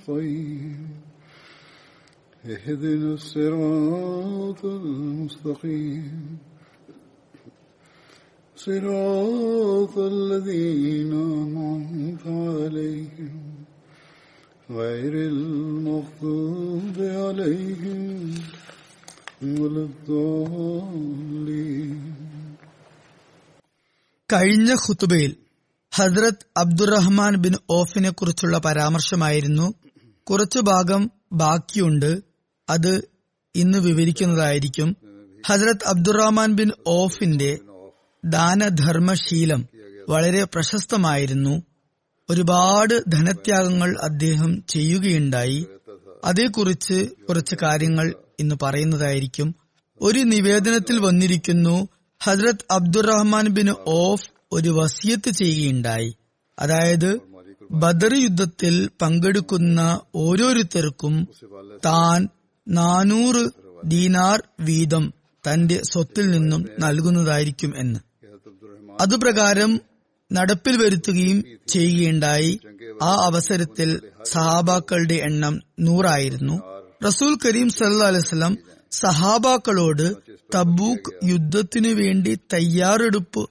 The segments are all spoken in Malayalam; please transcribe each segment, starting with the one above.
نستعين اهدنا الصراط المستقيم صراط الذين أنعمت عليهم غير المغضوب عليهم ولا الضالين കഴിഞ്ഞ ഖുത്തുബയിൽ ഹസ്രത് അബ്ദുറഹ്മാൻ ബിൻ ഓഫിനെ കുറിച്ചുള്ള പരാമർശമായിരുന്നു കുറച്ചു ഭാഗം ബാക്കിയുണ്ട്. അത് ഇന്ന് വിവരിക്കുന്നതായിരിക്കും. ഹസരത് അബ്ദുറഹ്മാൻ ബിൻ ഓഫിന്റെ ദാനധർമ്മശീലം വളരെ പ്രശസ്തമായിരുന്നു. ഒരുപാട് ധനത്യാഗങ്ങൾ അദ്ദേഹം ചെയ്യുകയുണ്ടായി. അതേക്കുറിച്ച് കുറച്ച് കാര്യങ്ങൾ ഇന്ന് പറയുന്നതായിരിക്കും. ഒരു നിവേദനത്തിൽ വന്നിരിക്കുന്നു ഹസരത് അബ്ദുറഹ്മാൻ ബിൻ ഓഫ് ഒരു വസിയത്ത് ചെയ്യുകയുണ്ടായി. അതായത് ബദർ യുദ്ധത്തിൽ പങ്കെടുക്കുന്ന ഓരോരുത്തർക്കും താൻ നാനൂറ് ദീനാർ വീതം തന്റെ സ്വത്തിൽ നിന്നും നൽകുന്നതായിരിക്കും എന്ന്. അതുപ്രകാരം നടപ്പിൽ വരുത്തുകയും ചെയ്യുകയുണ്ടായി. ആ അവസരത്തിൽ സഹാബാക്കളുടെ എണ്ണം നൂറായിരുന്നു. റസൂൽ കരീം സല്ലാ അലൈവലം സഹാബാക്കളോട് തബൂക്ക് യുദ്ധത്തിനു വേണ്ടി തയ്യാറെടുപ്പ്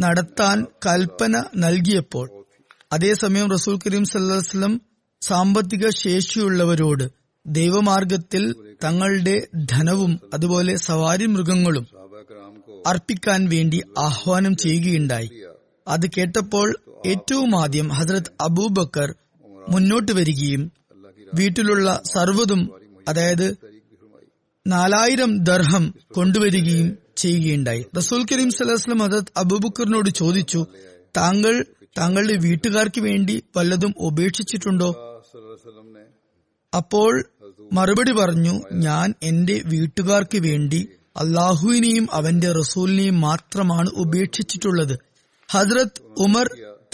നടത്താൻ കൽപ്പന നൽകിയപ്പോൾ അതേസമയം റസൂൽ കരീം സല്ലാസ്ലം സാമ്പത്തിക ശേഷിയുള്ളവരോട് ദൈവമാർഗത്തിൽ തങ്ങളുടെ ധനവും അതുപോലെ സവാരി മൃഗങ്ങളും അർപ്പിക്കാൻ വേണ്ടി ആഹ്വാനം ചെയ്യുകയുണ്ടായി. അത് കേട്ടപ്പോൾ ഏറ്റവും ആദ്യം ഹസരത് അബൂബക്കർ മുന്നോട്ട് വരികയും വീട്ടിലുള്ള സർവതും അതായത് നാലായിരം ദർഹം കൊണ്ടുവരികയും ചെയ്യുകയുണ്ടായി. റസൂൽ കരീം സലഹ്സ്ലം ഹസരത് അബൂബക്കറിനോട് ചോദിച്ചു താങ്കൾ താങ്കളുടെ വീട്ടുകാർക്ക് വേണ്ടി വല്ലതും ഉപേക്ഷിച്ചിട്ടുണ്ടോ? അപ്പോൾ മറുപടി പറഞ്ഞു ഞാൻ എന്റെ വീട്ടുകാർക്ക് വേണ്ടി അള്ളാഹുവിനെയും അവന്റെ റസൂലിനെയും മാത്രമാണ് ഉപേക്ഷിച്ചിട്ടുള്ളത്. ഹജ്രത് ഉമർ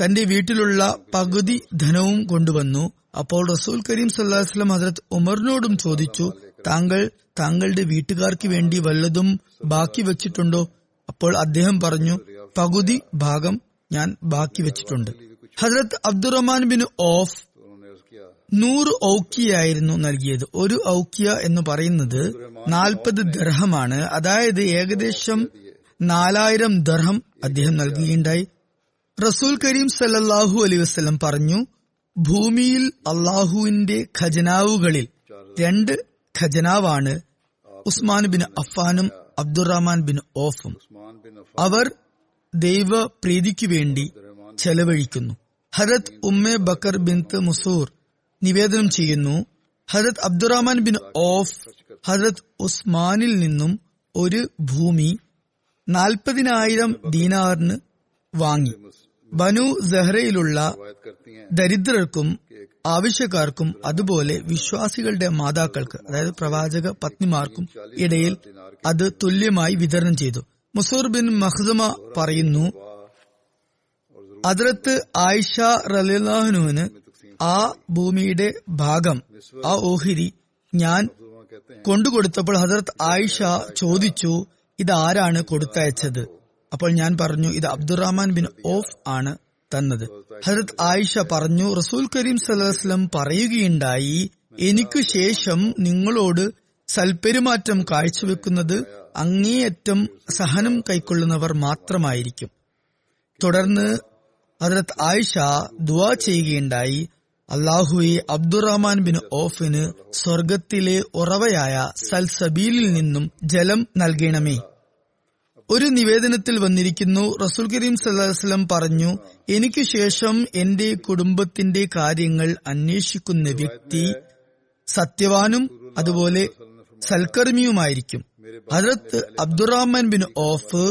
തന്റെ വീട്ടിലുള്ള പകുതി ധനവും കൊണ്ടുവന്നു. അപ്പോൾ റസൂൽ കരീം സല്ലാസ്ലം ഹജ്രത് ഉമറിനോടും ചോദിച്ചു താങ്കൾ താങ്കളുടെ വീട്ടുകാർക്ക് വേണ്ടി വല്ലതും ബാക്കി വെച്ചിട്ടുണ്ടോ? അപ്പോൾ അദ്ദേഹം പറഞ്ഞു പകുതി ഭാഗം ഞാൻ ബാക്കി വെച്ചിട്ടുണ്ട്. ഹജ്രത് അബ്ദുറഹ്മാൻ ബിൻ ഓഫ് നൂറ് ഔക്കിയായിരുന്നു നൽകിയത്. ഒരു ഔക്കിയ എന്ന് പറയുന്നത് നാൽപ്പത് ദർഹമാണ്. അതായത് ഏകദേശം നാലായിരം ദർഹം അദ്ദേഹം നൽകുകയുണ്ടായി. റസൂൽ കരീം സല്ലാഹു അലൈ വസ്ലം പറഞ്ഞു ഭൂമിയിൽ അള്ളാഹുവിന്റെ ഖജനാവുകളിൽ രണ്ട് ഖജനാവാണ് ഉസ്മാൻ ബിൻ അഫാനും അബ്ദുറഹ്മാൻ ബിൻ ഓഫും. അവർ ദൈവ പ്രീതിക്കു വേണ്ടി ചെലവഴിക്കുന്നു. ഹരത് ഉമ്മെ ബക്കർ ബിൻത്ത് മുസൂർ നിവേദനം ചെയ്യുന്നു ഹരത് അബ്ദുറഹ്മാൻ ബിൻ ഓഫ് ഹരത് ഉസ്മാനിൽ നിന്നും ഒരു ഭൂമി നാൽപ്പതിനായിരം ദീനാറിന് വാങ്ങി. ബനു സെഹ്റയിലുള്ള ദരിദ്രർക്കും ആവശ്യക്കാർക്കും അതുപോലെ വിശ്വാസികളുടെ മാതാക്കൾക്ക് അതായത് പ്രവാചക പത്നിമാർക്കും ഇടയിൽ അത് തുല്യമായി വിതരണം ചെയ്തു. മുസൂർ ബിൻ മഖ്ദമ പറയുന്നു അതിർത്ത് ആയിഷ റലിഹുവിന് ആ ഭൂമിയുടെ ഭാഗം ആ ഓഹിരി ഞാൻ കൊണ്ടുകൊടുത്തപ്പോൾ ഹജറത്ത് ആയിഷ ചോദിച്ചു ഇത് ആരാണ് കൊടുത്തയച്ചത്? അപ്പോൾ ഞാൻ പറഞ്ഞു ഇത് അബ്ദുറഹ്മാൻ ബിൻ ഓഫ് ആണ് തന്നത്. ഹജരത് ആയിഷ പറഞ്ഞു റസൂൽ കരീം സലഹ്സ്ലം പറയുകയുണ്ടായി എനിക്ക് ശേഷം നിങ്ങളോട് സൽപെരുമാറ്റം കാഴ്ചവെക്കുന്നത് അങ്ങേയറ്റം സഹനം കൈക്കൊള്ളുന്നവർ മാത്രമായിരിക്കും. തുടർന്ന് ഹജരത് ആയിഷ ദുവാ ചെയ്യുകയുണ്ടായി. അള്ളാഹുവെ അബ്ദുറഹ്മാൻ ബിൻ ഓഫിന് സ്വർഗത്തിലെ ഉറവയായ സൽസബീലിൽ നിന്നും ജലം നൽകണമേ. ഒരു നിവേദനത്തിൽ വന്നിരിക്കുന്നു റസൂൽ കരീം സല്ലാസ്ലം പറഞ്ഞു എനിക്ക് ശേഷം എന്റെ കുടുംബത്തിന്റെ കാര്യങ്ങൾ അന്വേഷിക്കുന്ന വ്യക്തി സത്യവാനും അതുപോലെ സൽക്കർമ്മിയുമായിരിക്കും. ഹജറത്ത് അബ്ദുറഹ്മാൻ ബിൻ ഓഫ്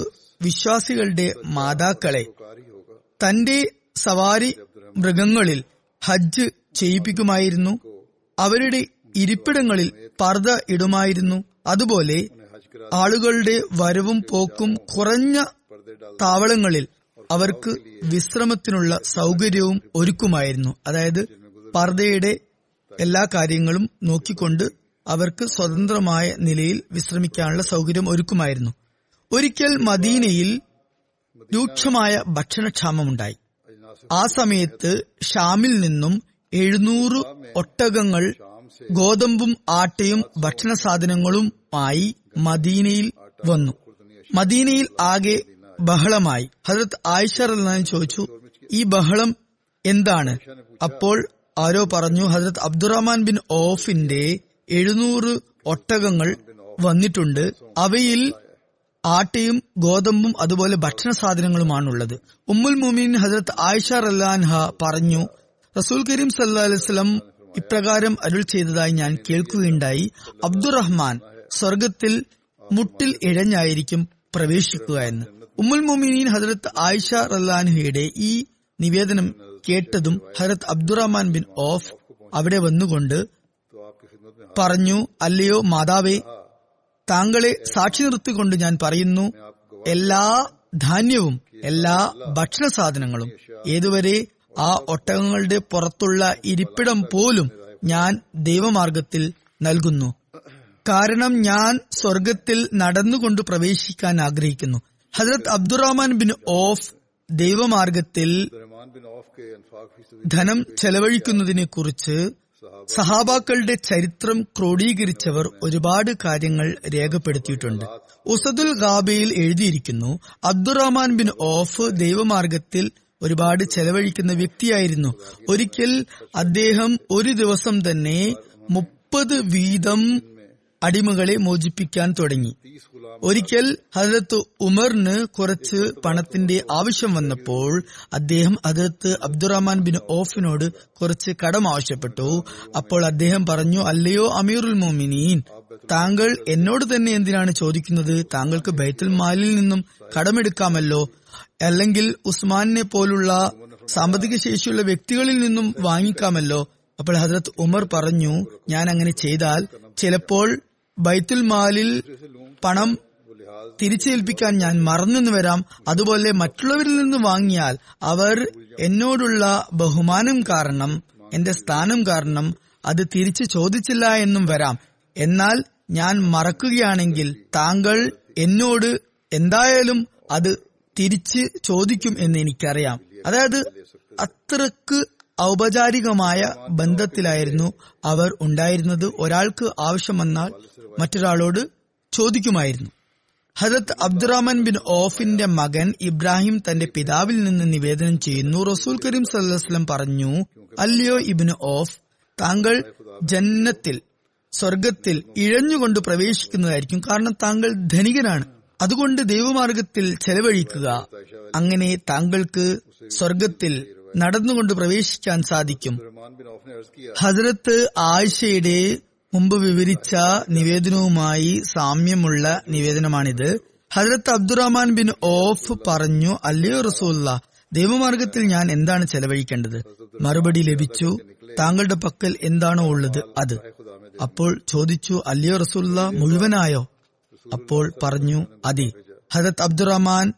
വിശ്വാസികളുടെ മാതാക്കളെ തന്റെ സവാരി മൃഗങ്ങളിൽ ഹജ്ജ് ചെയ്യിപ്പിക്കുമായിരുന്നു. അവരുടെ ഇരിപ്പിടങ്ങളിൽ പർദ്ദ ഇടുമായിരുന്നു. അതുപോലെ ആളുകളുടെ വരവും പോക്കും കുറഞ്ഞ താവളങ്ങളിൽ അവർക്ക് വിശ്രമത്തിനുള്ള സൗകര്യവും ഒരുക്കുമായിരുന്നു. അതായത് പർദ്ദയുടെ എല്ലാ കാര്യങ്ങളും നോക്കിക്കൊണ്ട് അവർക്ക് സ്വതന്ത്രമായ നിലയിൽ വിശ്രമിക്കാനുള്ള സൗകര്യം ഒരുക്കുമായിരുന്നു. ഒരിക്കൽ മദീനയിൽ രൂക്ഷമായ ഭക്ഷണക്ഷാമമുണ്ടായി. ആ സമയത്ത് ഷാമിൽ നിന്നും എഴുന്നൂറ് ഒട്ടകങ്ങൾ ഗോതമ്പും ആട്ടയും ഭക്ഷണ സാധനങ്ങളുമായി മദീനയിൽ വന്നു. മദീനയിൽ ആകെ ബഹളമായി. ഹജരത് ആയിഷ റഹ്ലാൻ ചോദിച്ചു ഈ ബഹളം എന്താണ്? അപ്പോൾ ആരോ പറഞ്ഞു ഹജരത് അബ്ദുറഹ്മാൻ ബിൻ ഓഫിന്റെ എഴുന്നൂറ് ഒട്ടകങ്ങൾ വന്നിട്ടുണ്ട്. അവയിൽ ആട്ടയും ഗോതമ്പും അതുപോലെ ഭക്ഷണ സാധനങ്ങളുമാണുള്ളത്. ഉമ്മുൽ മുമീൻ ഹജരത് ആയിഷ റല്ലാൻഹ പറഞ്ഞു റസൂൽ കരീം സല്ലാ അലൈവലം ഇപ്രകാരം അരുൾ ചെയ്തതായി ഞാൻ കേൾക്കുകയുണ്ടായി. അബ്ദുറഹ്മാൻ സ്വർഗത്തിൽ മുട്ടിൽ ഇഴഞ്ഞായിരിക്കും പ്രവേശിക്കുക എന്ന്. ഉമ്മുൽ മുമീൻ ഹജറത്ത് ആയിഷ റല്ലാൻഹയുടെ ഈ നിവേദനം കേട്ടതും ഹരത് അബ്ദുറഹ്മാൻ ബിൻ ഓഫ് അവിടെ വന്നുകൊണ്ട് പറഞ്ഞു അല്ലയോ മാതാവേ താങ്കളെ സാക്ഷി നിർത്തിക്കൊണ്ട് ഞാൻ പറയുന്നു എല്ലാ ധാന്യവും എല്ലാ ഭക്ഷണ സാധനങ്ങളും ഏതുവരെ ആ ഒട്ടകങ്ങളുടെ പുറത്തുള്ള ഇരിപ്പിടം പോലും ഞാൻ ദൈവമാർഗത്തിൽ നൽകുന്നു. കാരണം ഞാൻ സ്വർഗത്തിൽ നടന്നുകൊണ്ട് പ്രവേശിക്കാൻ ആഗ്രഹിക്കുന്നു. ഹജരത് അബ്ദുറഹ്മാൻ ബിൻ ഓഫ് ദൈവമാർഗത്തിൽ ധനം ചെലവഴിക്കുന്നതിനെ കുറിച്ച് സഹാബാക്കളുടെ ചരിത്രം ക്രോഡീകരിച്ചവർ ഒരുപാട് കാര്യങ്ങൾ രേഖപ്പെടുത്തിയിട്ടുണ്ട്. ഉസദുൽ ഗാബയിൽ എഴുതിയിരിക്കുന്നു അബ്ദുറഹ്മാൻ ബിൻ ഓഫ് ദൈവമാർഗത്തിൽ ഒരുപാട് ചെലവഴിക്കുന്ന വ്യക്തിയായിരുന്നു. ഒരിക്കൽ അദ്ദേഹം ഒരു ദിവസം തന്നെ മുപ്പത് വീതം അടിമകളെ മോചിപ്പിക്കാൻ തുടങ്ങി. ഒരിക്കൽ ഹജരത്ത് ഉമറിന് കുറച്ച് പണത്തിന്റെ ആവശ്യം വന്നപ്പോൾ അദ്ദേഹം ഹജരത്ത് അബ്ദുറഹ്മാൻ ബിൻ ഓഫിനോട് കുറച്ച് കടം ആവശ്യപ്പെട്ടു. അപ്പോൾ അദ്ദേഹം പറഞ്ഞു അല്ലയോ അമീറുൽ മോമിനീൻ താങ്കൾ എന്നോട് തന്നെ എന്തിനാണ് ചോദിക്കുന്നത്? താങ്കൾക്ക് ബൈത്തുൽ മാലിൽ നിന്നും കടമെടുക്കാമല്ലോ. അല്ലെങ്കിൽ ഉസ്മാനെ പോലുള്ള സാമ്പത്തിക ശേഷിയുള്ള വ്യക്തികളിൽ നിന്നും വാങ്ങിക്കാമല്ലോ. അപ്പോൾ ഹജരത് ഉമർ പറഞ്ഞു ഞാൻ അങ്ങനെ ചെയ്താൽ ചിലപ്പോൾ ബൈത്തുൽ മാലിൽ പണം തിരിച്ചേൽപ്പിക്കാൻ ഞാൻ മറന്നെന്ന് വരാം. അതുപോലെ മറ്റുള്ളവരിൽ നിന്ന് വാങ്ങിയാൽ അവർ എന്നോടുള്ള ബഹുമാനം കാരണം എന്റെ സ്ഥാനം കാരണം അത് തിരിച്ചു ചോദിച്ചില്ല എന്നും വരാം. എന്നാൽ ഞാൻ മറക്കുകയാണെങ്കിൽ താങ്കൾ എന്നോട് എന്തായാലും അത് തിരിച്ച് ചോദിക്കും എന്ന് എനിക്കറിയാം. അതായത് അത്രയ്ക്ക് ഔപചാരികമായ ബന്ധത്തിലായിരുന്നു അവർ ഉണ്ടായിരുന്നത്. ഒരാൾക്ക് ആവശ്യം വന്നാൽ മറ്റൊരാളോട് ചോദിക്കുമായിരുന്നു. ഹജത് അബ്ദുറഹ്മാൻ ബിൻ ഓഫിന്റെ മകൻ ഇബ്രാഹിം തന്റെ പിതാവിൽ നിന്ന് നിവേദനം ചെയ്യുന്നു. റസൂൽ കരീം സല്ലാസ്ലം പറഞ്ഞു അല്ലയോ ഇബിന് ഓഫ് താങ്കൾ ജന്നത്തിൽ സ്വർഗത്തിൽ ഇഴഞ്ഞുകൊണ്ട് പ്രവേശിക്കുന്നതായിരിക്കും. കാരണം താങ്കൾ ധനികനാണ്. അതുകൊണ്ട് ദൈവമാർഗത്തിൽ ചെലവഴിക്കുക. അങ്ങനെ താങ്കൾക്ക് സ്വർഗത്തിൽ നടന്നുകൊണ്ട് പ്രവേശിക്കാൻ സാധിക്കും. ഹസരത്ത് ആയിഷയുടെ മുമ്പ് വിവരിച്ച നിവേദനവുമായി സാമ്യമുള്ള നിവേദനമാണിത്. ഹജരത്ത് അബ്ദുറഹ്മാൻ ബിൻ ഓഫ് പറഞ്ഞു അല്ലയോ റസൂല്ല ദൈവമാർഗത്തിൽ ഞാൻ എന്താണ് ചെലവഴിക്കേണ്ടത്? മറുപടി ലഭിച്ചു. താങ്കളുടെ പക്കൽ എന്താണോ ഉള്ളത് അത്. അപ്പോൾ ചോദിച്ചു അല്ലയോ റസൂല്ല മുഴുവനായോ? അപ്പോൾ പറഞ്ഞു അതെ. ഹജരത് അബ്ദുറഹ്മാൻ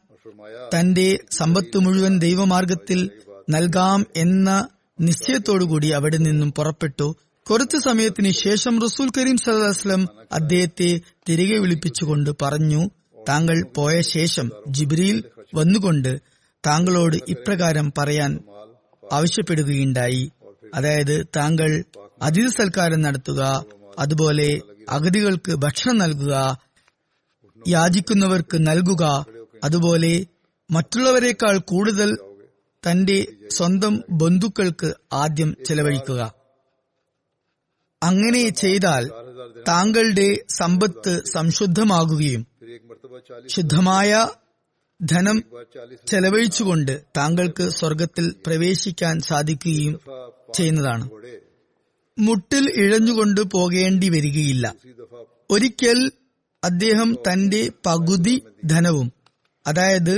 തന്റെ സമ്പത്ത് മുഴുവൻ ദൈവമാർഗത്തിൽ നൽകാം എന്ന നിശ്ചയത്തോടുകൂടി അവിടെ നിന്നും പുറപ്പെട്ടു. കുറച്ചു സമയത്തിന് ശേഷം റസൂൽ കരീം സലഹ്ലം അദ്ദേഹത്തെ തിരികെ വിളിപ്പിച്ചുകൊണ്ട് പറഞ്ഞു താങ്കൾ പോയ ശേഷം ജിബ്രിയിൽ വന്നുകൊണ്ട് താങ്കളോട് ഇപ്രകാരം പറയാൻ ആവശ്യപ്പെടുകയുണ്ടായി. അതായത് താങ്കൾ അതിഥി സൽക്കാരം നടത്തുക അതുപോലെ അഗതികൾക്ക് ഭക്ഷണം നൽകുക യാചിക്കുന്നവർക്ക് നൽകുക അതുപോലെ മറ്റുള്ളവരെക്കാൾ കൂടുതൽ തന്റെ സ്വന്തം ബന്ധുക്കൾക്ക് ആദ്യം ചെലവഴിക്കുക. അങ്ങനെ ചെയ്താൽ താങ്കളുടെ സമ്പത്ത് സംശുദ്ധമാകുകയും ശുദ്ധമായ ധനം ചെലവഴിച്ചുകൊണ്ട് താങ്കൾക്ക് സ്വർഗത്തിൽ പ്രവേശിക്കാൻ സാധിക്കുകയും ചെയ്യുന്നതാണ്. മുട്ടിൽ ഇഴഞ്ഞുകൊണ്ട് പോകേണ്ടി വരികയില്ല. ഒരിക്കൽ അദ്ദേഹം തന്റെ പകുതി ധനവും അതായത്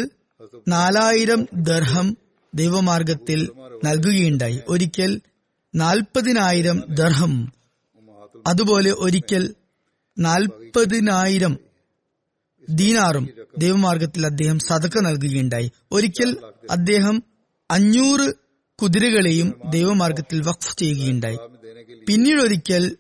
നാലായിരം ദർഹം ദൈവമാർഗത്തിൽ നൽകുകയുണ്ടായി. ഒരിക്കൽ നാൽപ്പതിനായിരം ദർഹം അതുപോലെ ഒരിക്കൽ നാൽപ്പതിനായിരം ദീനാറും ദൈവമാർഗത്തിൽ അദ്ദേഹം സതക്ക നൽകുകയുണ്ടായി. ഒരിക്കൽ അദ്ദേഹം അഞ്ഞൂറ് കുതിരകളെയും ദൈവമാർഗത്തിൽ വഖഫ് ചെയ്യുകയുണ്ടായി. പിന്നീട് ഒരിക്കൽ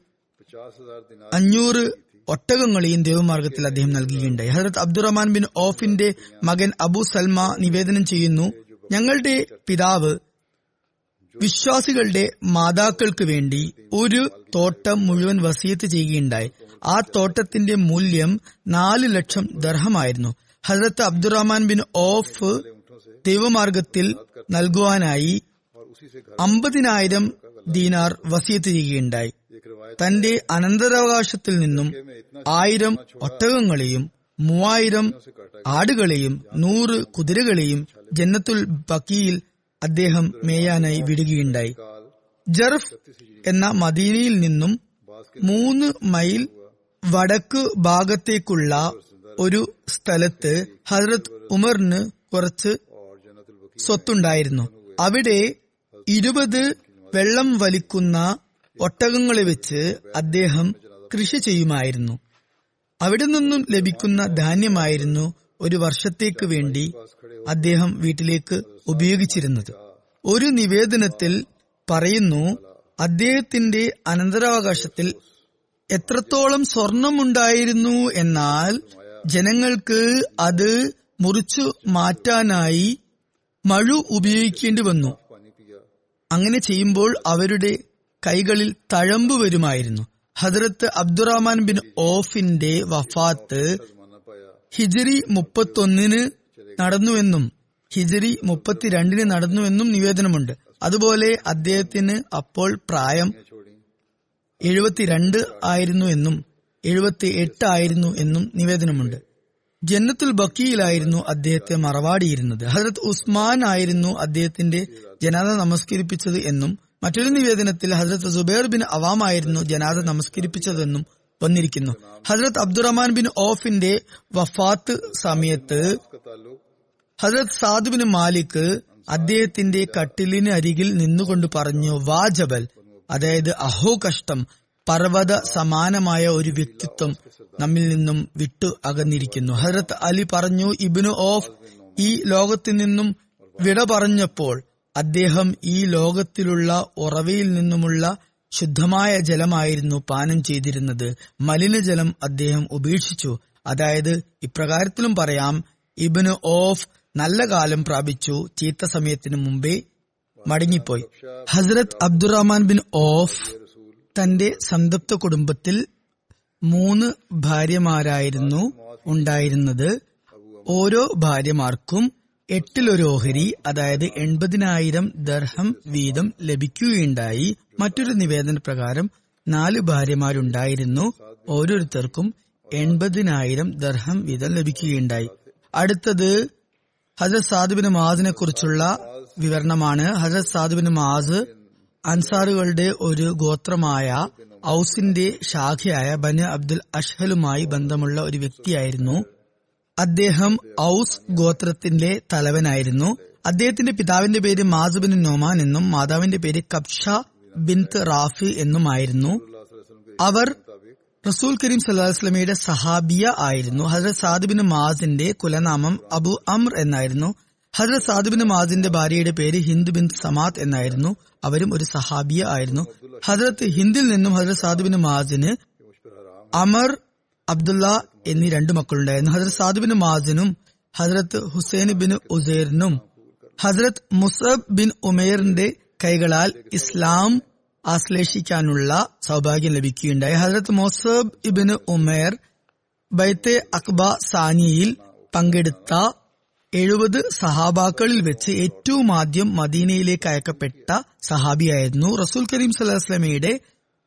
അഞ്ഞൂറ് ഒട്ടകങ്ങളെയും ദൈവമാർഗത്തിൽ അദ്ദേഹം നൽകുകയുണ്ടായി. ഹജറത് അബ്ദുറഹ്മാൻ ബിൻ ഓഫിന്റെ മകൻ അബു സൽമ നിവേദനം ചെയ്യുന്നു ഞങ്ങളുടെ പിതാവ് വിശ്വാസികളുടെ മാതാക്കൾക്ക് വേണ്ടി ഒരു തോട്ടം മുഴുവൻ വസീത്ത് ചെയ്യുകയുണ്ടായി. ആ തോട്ടത്തിന്റെ മൂല്യം നാല് ലക്ഷം ദർഹമായിരുന്നു. ഹസരത്ത് അബ്ദുറഹ്മാൻ ബിൻ ഓഫ് ദൈവമാർഗത്തിൽ നൽകുവാനായി അമ്പതിനായിരം ദീനാർ വസീത്ത് ചെയ്യുകയുണ്ടായി. തന്റെ അനന്തരാവകാശത്തിൽ നിന്നും ആയിരം ഒട്ടകങ്ങളെയും മൂവായിരം ആടുകളെയും നൂറ് കുതിരകളെയും ജന്നത്തുൽ ബക്കിയിൽ അദ്ദേഹം മേയാനായി വിടുകയുണ്ടായി. ജർഫ് എന്ന മദീനയിൽ നിന്നും മൂന്ന് മൈൽ വടക്ക് ഭാഗത്തേക്കുള്ള ഒരു സ്ഥലത്ത് ഹജ്രത് ഉമറിന് കുറച്ച് സ്വത്തുണ്ടായിരുന്നു. അവിടെ ഇരുപത് വെള്ളം വലിക്കുന്ന ഒട്ടകങ്ങളെ വെച്ച് അദ്ദേഹം കൃഷി ചെയ്യുമായിരുന്നു. അവിടെ നിന്നും ലഭിക്കുന്ന ധാന്യമായിരുന്നു ഒരു വർഷത്തേക്ക് വേണ്ടി അദ്ദേഹം വീട്ടിലേക്ക് ഉപയോഗിച്ചിരുന്നത്. ഒരു നിവേദനത്തിൽ പറയുന്നു അദ്ദേഹത്തിന്റെ അനന്തരാവകാശത്തിൽ എത്രത്തോളം സ്വർണമുണ്ടായിരുന്നു എന്നാൽ ജനങ്ങൾക്ക് അത് മുറിച്ചു മാറ്റാനായി മഴു ഉപയോഗിക്കേണ്ടി വന്നു. അങ്ങനെ ചെയ്യുമ്പോൾ അവരുടെ കൈകളിൽ തഴമ്പ് വരുമായിരുന്നു. ഹജറത്ത് അബ്ദുറഹ്മാൻ ബിൻ ഓഫിന്റെ വഫാത്ത് ഹിജറി മുപ്പത്തൊന്നിന് നടന്നുവെന്നും ഹിജറി മുപ്പത്തിരണ്ടിന് നടന്നുവെന്നും നിവേദനമുണ്ട്. അതുപോലെ അദ്ദേഹത്തിന് അപ്പോൾ പ്രായം എഴുപത്തിരണ്ട് ആയിരുന്നു എന്നും എഴുപത്തി എട്ട് ആയിരുന്നു എന്നും നിവേദനമുണ്ട്. ജന്നത്തുൽ ബക്കിയിലായിരുന്നു അദ്ദേഹത്തെ മറവാടിയിരുന്നത്. ഹജരത് ഉസ്മാൻ ആയിരുന്നു അദ്ദേഹത്തിന്റെ ജനത നമസ്കരിപ്പിച്ചത് എന്നും മറ്റൊരു നിവേദനത്തിൽ ഹസ്രത്ത് സുബൈർ ബിൻ അവാമായിരുന്നു ജനാദ നമസ്കരിപ്പിച്ചതെന്നും വന്നിരിക്കുന്നു. ഹസ്രത്ത് അബ്ദുറഹ്മാൻ ബിൻ ഓഫിന്റെ വഫാത്ത് സമയത്ത് ഹസ്രത്ത് സാദ് ബിൻ മാലിക് അദ്ദേഹത്തിന്റെ കട്ടിലിന് അരികിൽ നിന്നുകൊണ്ട് പറഞ്ഞു വാജബൽ അതായത് അഹോ കഷ്ടം പർവത സമാനമായ ഒരു വ്യക്തിത്വം നമ്മിൽ നിന്നും വിട്ടു അകന്നിരിക്കുന്നു. ഹജരത് അലി പറഞ്ഞു ഇബിനു ഓഫ് ഈ ലോകത്തിൽ നിന്നും വിട പറഞ്ഞപ്പോൾ അദ്ദേഹം ഈ ലോകത്തിലുള്ള ഉറവയിൽ നിന്നുമുള്ള ശുദ്ധമായ ജലമായിരുന്നു പാനം ചെയ്തിരുന്നത്. മലിനജലം അദ്ദേഹം ഉപേക്ഷിച്ചു. അതായത് ഇപ്രകാരത്തിലും പറയാം ഇബിന് ഓഫ് നല്ല കാലം പ്രാപിച്ചു ചീത്ത സമയത്തിന് മുമ്പേ മടങ്ങിപ്പോയി. ഹസ്രത് അബ്ദുറഹ്മാൻ ബിൻ ഓഫ് തന്റെ സംതൃപ്ത കുടുംബത്തിൽ മൂന്ന് ഭാര്യമാരായിരുന്നു ഉണ്ടായിരുന്നത്. ഓരോ ഭാര്യമാർക്കും എട്ടിലൊരു ഓഹരി അതായത് എൺപതിനായിരം ദർഹം വീതം ലഭിക്കുകയുണ്ടായി. മറ്റൊരു നിവേദന പ്രകാരം നാല് ഭാര്യമാരുണ്ടായിരുന്നു. ഓരോരുത്തർക്കും എൺപതിനായിരം ദർഹം വീതം ലഭിക്കുകയുണ്ടായി. അടുത്തത് ഹജറത് സാദുബിന് മാസിനെ കുറിച്ചുള്ള വിവരണമാണ്. ഹജറത് സാദുബിന് മാസ് അൻസാറുകളുടെ ഒരു ഗോത്രമായ ഔസിന്റെ ശാഖയായ ബന് അബ്ദുൽ അഷ്ഹലുമായി ബന്ധമുള്ള ഒരു വ്യക്തിയായിരുന്നു. അദ്ദേഹം ഔസ് ഗോത്രത്തിന്റെ തലവനായിരുന്നു. അദ്ദേഹത്തിന്റെ പിതാവിന്റെ പേര് മാസുബിൻ നോമാൻ എന്നും മാതാവിന്റെ പേര് കബ്ഷ ബിൻത് റാഫി എന്നുമായിരുന്നു. അവർ റസൂൽ കരീം സല്ലാസ്ലമിയുടെ സഹാബിയ ആയിരുന്നു. ഹജറത് സാദിബിൻ മാസിന്റെ കുലനാമം അബു അമർ എന്നായിരുന്നു. ഹജറത് സാദിബിൻ മാസിന്റെ ഭാര്യയുടെ പേര് ഹിന്ദ് ബിൻ സമാത് എന്നായിരുന്നു. അവരും ഒരു സഹാബിയ ആയിരുന്നു. ഹജറത്ത് ഹിന്ദിൽ നിന്നും ഹജറത് സാദിബിൻ മാസിന് അമർ അബ്ദുള്ള എന്നീ രണ്ടു മക്കളുണ്ടായിരുന്നു. ഹജറത് സാദിബിൻ മാസിനും ഹജറത്ത് ഹുസൈൻ ബിൻ ഉസൈറിനും ഹസരത് മുസബ് ബിൻ ഉമേറിന്റെ കൈകളാൽ ഇസ്ലാം ആശ്ലേഷിക്കാനുള്ള സൗഭാഗ്യം ലഭിക്കുകയുണ്ടായി. ഹസരത് മുസബ് ഇബിന് ഉമേർ ബൈത്തെ അക്ബ സാനിയിൽ പങ്കെടുത്ത എഴുപത് സഹാബാക്കളിൽ വെച്ച് ഏറ്റവും ആദ്യം മദീനയിലേക്ക് അയക്കപ്പെട്ട സഹാബിയായിരുന്നു. റസൂൽ കരീം സല്ലാസ്ലമിയുടെ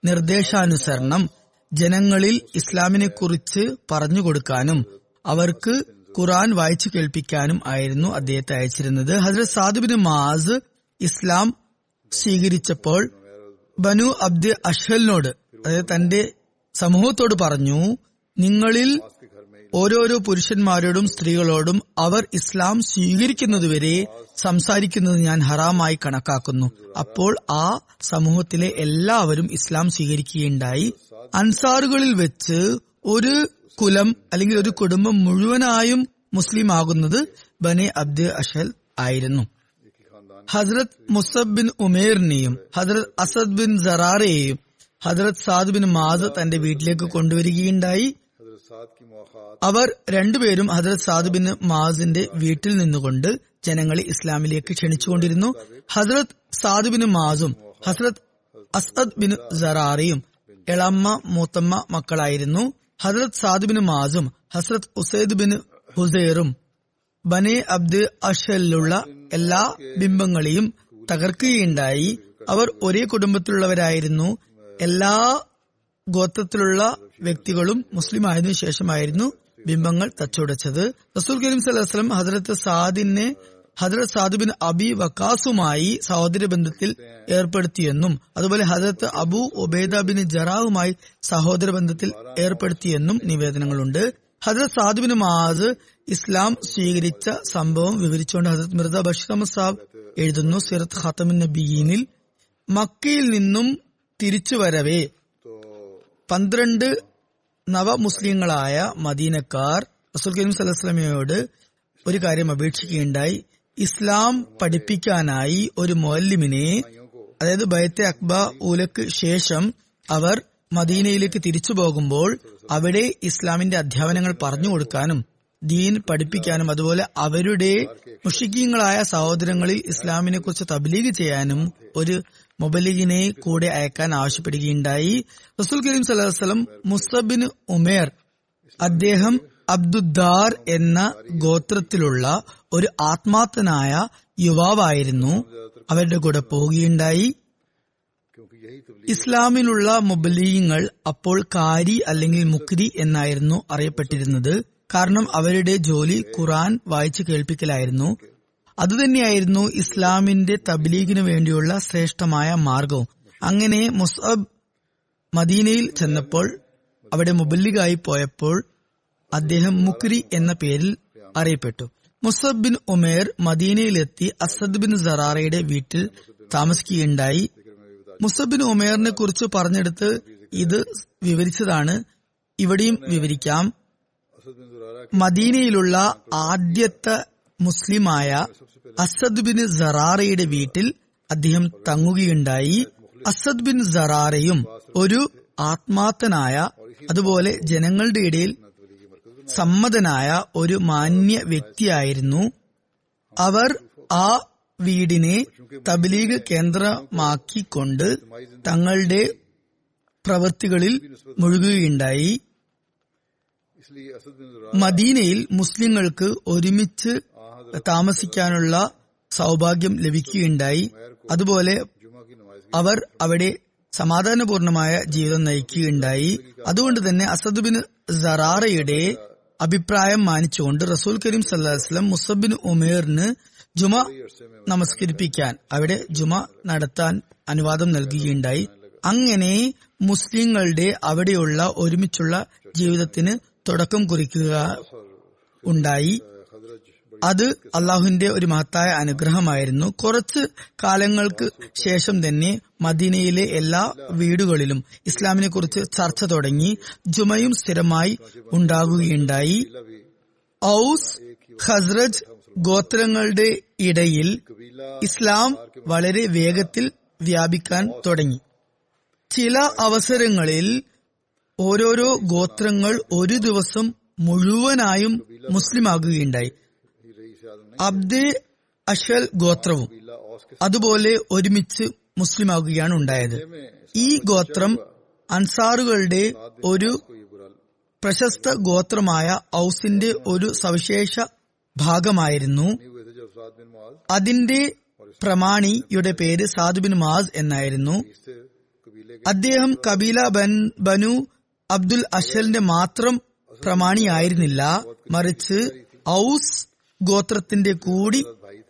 നിർദ്ദേശാനുസരണം ജനങ്ങളിൽ ഇസ്ലാമിനെ കുറിച്ച് പറഞ്ഞു കൊടുക്കാനും അവർക്ക് ഖുറാൻ വായിച്ചു കേൾപ്പിക്കാനും ആയിരുന്നു അദ്ദേഹത്തെ അയച്ചിരുന്നത്. ഹസരത് സാദുബിൻ മാസ് ഇസ്ലാം സ്വീകരിച്ചപ്പോൾ ബനു അബ്ദ് അഷലിനോട് അതായത് തന്റെ സമൂഹത്തോട് പറഞ്ഞു നിങ്ങളിൽ ഓരോരോ പുരുഷന്മാരോടും സ്ത്രീകളോടും അവർ ഇസ്ലാം സ്വീകരിക്കുന്നതുവരെ സംസാരിക്കുന്നത് ഞാൻ ഹറാമായി കണക്കാക്കുന്നു. അപ്പോൾ ആ സമൂഹത്തിലെ എല്ലാവരും ഇസ്ലാം സ്വീകരിക്കുകയുണ്ടായി. അൻസാറുകളിൽ വെച്ച് ഒരു കുലം അല്ലെങ്കിൽ ഒരു കുടുംബം മുഴുവനായും മുസ്ലിം ആകുന്നത് ബനെ അബ്ദ് അഷൽ ആയിരുന്നു. ഹസ്രത് മുസബ് ബിൻ ഉമേറിനെയും ഹസ്രത് അസദ് ബിൻ സറാറയെയും ഹസ്രത് സാദ് ബിൻ മാസ് തന്റെ വീട്ടിലേക്ക് കൊണ്ടുവരികയുണ്ടായി. അവർ രണ്ടുപേരും ഹജ്രത് സാദ് ബിൻ മാസിന്റെ വീട്ടിൽ നിന്നുകൊണ്ട് ജനങ്ങളെ ഇസ്ലാമിലേക്ക് ക്ഷണിച്ചുകൊണ്ടിരുന്നു. ഹസ്രത് സാദ് ബിൻ മാസും ഹസ്രത് അസദ് ബിൻ സറാറിയും എളമ്മ മൂത്തമ്മ മക്കളായിരുന്നു. ഹസ്രത് സാദ് ബിൻ മാസും ഹസ്രത് ഉസൈദ് ബിൻ ഹുസൈറും ബനെ അബ്ദ് അഷലിലുള്ള എല്ലാ ബിംബങ്ങളെയും തകർക്കുകയുണ്ടായി. അവർ ഒരേ കുടുംബത്തിലുള്ളവരായിരുന്നു. എല്ലാ ഗോത്രത്തിലുള്ള വ്യക്തികളും മുസ്ലിം ആയതിനു ശേഷമായിരുന്നു ബിംബങ്ങൾ തച്ചുടച്ചത്. റസൂൽ കരീം സലഹ്സ്ലം ഹസരത്ത് സാദിനെ ഹജറത് സാദുബിൻ അബി വക്കാസുമായി സഹോദര ബന്ധത്തിൽ ഏർപ്പെടുത്തിയെന്നും അതുപോലെ ഹജറത്ത് അബു ഒബേദ ബിൻ ജറാവുമായി സഹോദര ബന്ധത്തിൽ ഏർപ്പെടുത്തിയെന്നും നിവേദനങ്ങളുണ്ട്. ഹജറത് സാദുബിൻ മാസ് ഇസ്ലാം സ്വീകരിച്ച സംഭവം വിവരിച്ചുകൊണ്ട് ഹജറത് മിർദ ബഷീർ അഹമ്മദ് സാബ് എഴുതുന്നു. സിറത്ത് ഖത്തമിൻ നബീനിൽ മക്കയിൽ നിന്നും തിരിച്ചു വരവേ പന്ത്രണ്ട് നവമുസ്ലിങ്ങളായ മദീനക്കാർ റസൂൽ കരീം സലഹ്സ്ലമയോട് ഒരു കാര്യം അപേക്ഷിക്കുകയുണ്ടായി. ഇസ്ലാം പഠിപ്പിക്കാനായി ഒരു മൊല്ലിമിനെ അതായത് ബയത്തെ അക്ബ ഊലക്ക് ശേഷം അവർ മദീനയിലേക്ക് തിരിച്ചു പോകുമ്പോൾ അവിടെ ഇസ്ലാമിന്റെ അധ്യാപനങ്ങൾ പറഞ്ഞു കൊടുക്കാനും ദീൻ പഠിപ്പിക്കാനും അതുപോലെ അവരുടെ മുഷിക്കീങ്ങളായ സഹോദരങ്ങളിൽ ഇസ്ലാമിനെ കുറിച്ച് തബ്ലീഗ് ചെയ്യാനും ഒരു മൊബലിഗിനെ കൂടെ അയക്കാൻ ആവശ്യപ്പെടുകയുണ്ടായി. റസൂൽ കരീം സലഹ്വലം മുസബിൻ ഉമേർ അദ്ദേഹം അബ്ദുദ്ദാർ എന്ന ഗോത്രത്തിലുള്ള ഒരു ആത്മാർത്ഥനായ യുവാവായിരുന്നു. അവരുടെ കൂടെ പോവുകയുണ്ടായി. ഇസ്ലാമിലുള്ള മുബലീങ്ങൾ അപ്പോൾ കാരി അല്ലെങ്കിൽ മുക്രി എന്നായിരുന്നു അറിയപ്പെട്ടിരുന്നത്. കാരണം അവരുടെ ജോലി ഖുറാൻ വായിച്ചു കേൾപ്പിക്കലായിരുന്നു. അതുതന്നെയായിരുന്നു ഇസ്ലാമിന്റെ തബ്ലീഗിനു വേണ്ടിയുള്ള ശ്രേഷ്ഠമായ മാർഗവും. അങ്ങനെ മുസബ് മദീനയിൽ ചെന്നപ്പോൾ അവിടെ മുബല്ലിഗായി പോയപ്പോൾ അദ്ദേഹം മുക്രി എന്ന പേരിൽ അറിയപ്പെട്ടു. മുസബ് ബിൻ ഉമേർ മദീനയിലെത്തി അസദ് ബിൻ സറാറയുടെ വീട്ടിൽ താമസിക്കുകയുണ്ടായി. മുസബ് ബിൻ ഉമേറിനെ കുറിച്ച് പറഞ്ഞെടുത്ത് ഇത് വിവരിച്ചതാണ്. ഇവിടെയും വിവരിക്കാം. മദീനയിലുള്ള ആദ്യത്തെ മുസ്ലിമായ അസദ് ബിൻ സറാറയുടെ വീട്ടിൽ അദ്ദേഹം തങ്ങുകയുണ്ടായി. അസദ് ബിൻ സറാറയും ഒരു ആത്മാർത്ഥനായ അതുപോലെ ജനങ്ങളുടെ ഇടയിൽ സമ്മതനായ ഒരു മാന്യ വ്യക്തിയായിരുന്നു. അവർ ആ വീടിനെ തബ്ലീഗ് കേന്ദ്രമാക്കിക്കൊണ്ട് തങ്ങളുടെ പ്രവൃത്തികളിൽ മുഴുകുകയുണ്ടായി. മദീനയിൽ മുസ്ലിങ്ങൾക്ക് ഒരുമിച്ച് താമസിക്കാനുള്ള സൗഭാഗ്യം ലഭിക്കുകയുണ്ടായി. അതുപോലെ അവർ അവിടെ സമാധാനപൂർണമായ ജീവിതം നയിക്കുകയുണ്ടായി. അതുകൊണ്ട് തന്നെ അസദുബിൻ സറാറയുടെ അഭിപ്രായം മാനിച്ചുകൊണ്ട് റസൂൽ കരീം സല്ലാസ്ലം മുസബിൻ ഉമേറിന് ജുമ നമസ്കരിപ്പിക്കാൻ അവിടെ ജുമ നടത്താൻ അനുവാദം നൽകുകയുണ്ടായി. അങ്ങനെ മുസ്ലിങ്ങളുടെ അവിടെയുള്ള ഒരുമിച്ചുള്ള ജീവിതത്തിന് തുടക്കം കുറിക്കുക ഉണ്ടായി. അത് അള്ളാഹുവിന്റെ ഒരു മഹത്തായ അനുഗ്രഹമായിരുന്നു. കുറച്ച് കാലങ്ങൾക്ക് ശേഷം തന്നെ മദീനയിലെ എല്ലാ വീടുകളിലും ഇസ്ലാമിനെ കുറിച്ച് ചർച്ച തുടങ്ങി. ജുമയും സ്ഥിരമായി ഉണ്ടാകുകയുണ്ടായി ഔസ് ഹസ്രജ് ഗോത്രങ്ങളുടെ ഇടയിൽ ഇസ്ലാം വളരെ വേഗത്തിൽ വ്യാപിക്കാൻ തുടങ്ങി. ചില അവസരങ്ങളിൽ ഓരോരോ ഗോത്രങ്ങൾ ഒരു ദിവസം മുഴുവനായും മുസ്ലിമാകുകയുണ്ടായി. അബ്ദുൽ അഷൽ ഗോത്രവും അതുപോലെ ഒരുമിച്ച് മുസ്ലിമാകുകയാണ് ഉണ്ടായത്. ഈ ഗോത്രം അൻസാറുകളുടെ ഒരു പ്രശസ്ത ഗോത്രമായ ഔസിന്റെ ഒരു സവിശേഷ ഭാഗമായിരുന്നു. അതിന്റെ പ്രമാണിയുടെ പേര് സാദുബിൻ മാസ് എന്നായിരുന്നു. അദ്ദേഹം കബീല ബൻ ബനു അബ്ദുൽ അഷലിന്റെ മാത്രം പ്രമാണിയായിരുന്നില്ല. മറിച്ച് ഔസ് ഗോത്രത്തിന്റെ കൂടി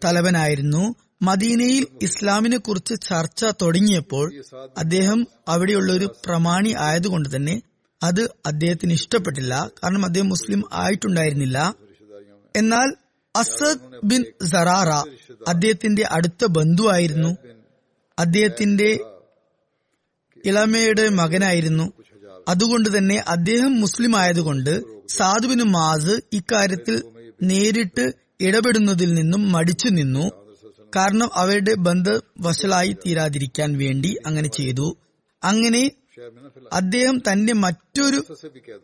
തലവനായിരുന്നു. മദീനയിൽ ഇസ്ലാമിനെ കുറിച്ച് ചർച്ച തുടങ്ങിയപ്പോൾ അദ്ദേഹം അവിടെയുള്ള ഒരു പ്രമാണി ആയതുകൊണ്ട് തന്നെ അത് അദ്ദേഹത്തിന് ഇഷ്ടപ്പെട്ടില്ല. കാരണം അദ്ദേഹം മുസ്ലിം ആയിട്ടുണ്ടായിരുന്നില്ല. എന്നാൽ അസദ് ബിൻ സറാറ അദ്ദേഹത്തിന്റെ അടുത്ത ബന്ധുവായിരുന്നു. അദ്ദേഹത്തിന്റെ ഇളമയുടെ മകനായിരുന്നു. അതുകൊണ്ട് തന്നെ അദ്ദേഹം മുസ്ലിം ആയതുകൊണ്ട് സാധുവിന് മാസ് ഇക്കാര്യത്തിൽ നേരിട്ട് ഇടപെടുന്നതിൽ നിന്നും മടിച്ചു നിന്നു. കാരണം അവരുടെ ബന്ധവശലായി തീരാതിരിക്കാൻ വേണ്ടി അങ്ങനെ ചെയ്തു. അങ്ങനെ അദ്ദേഹം തന്റെ മറ്റൊരു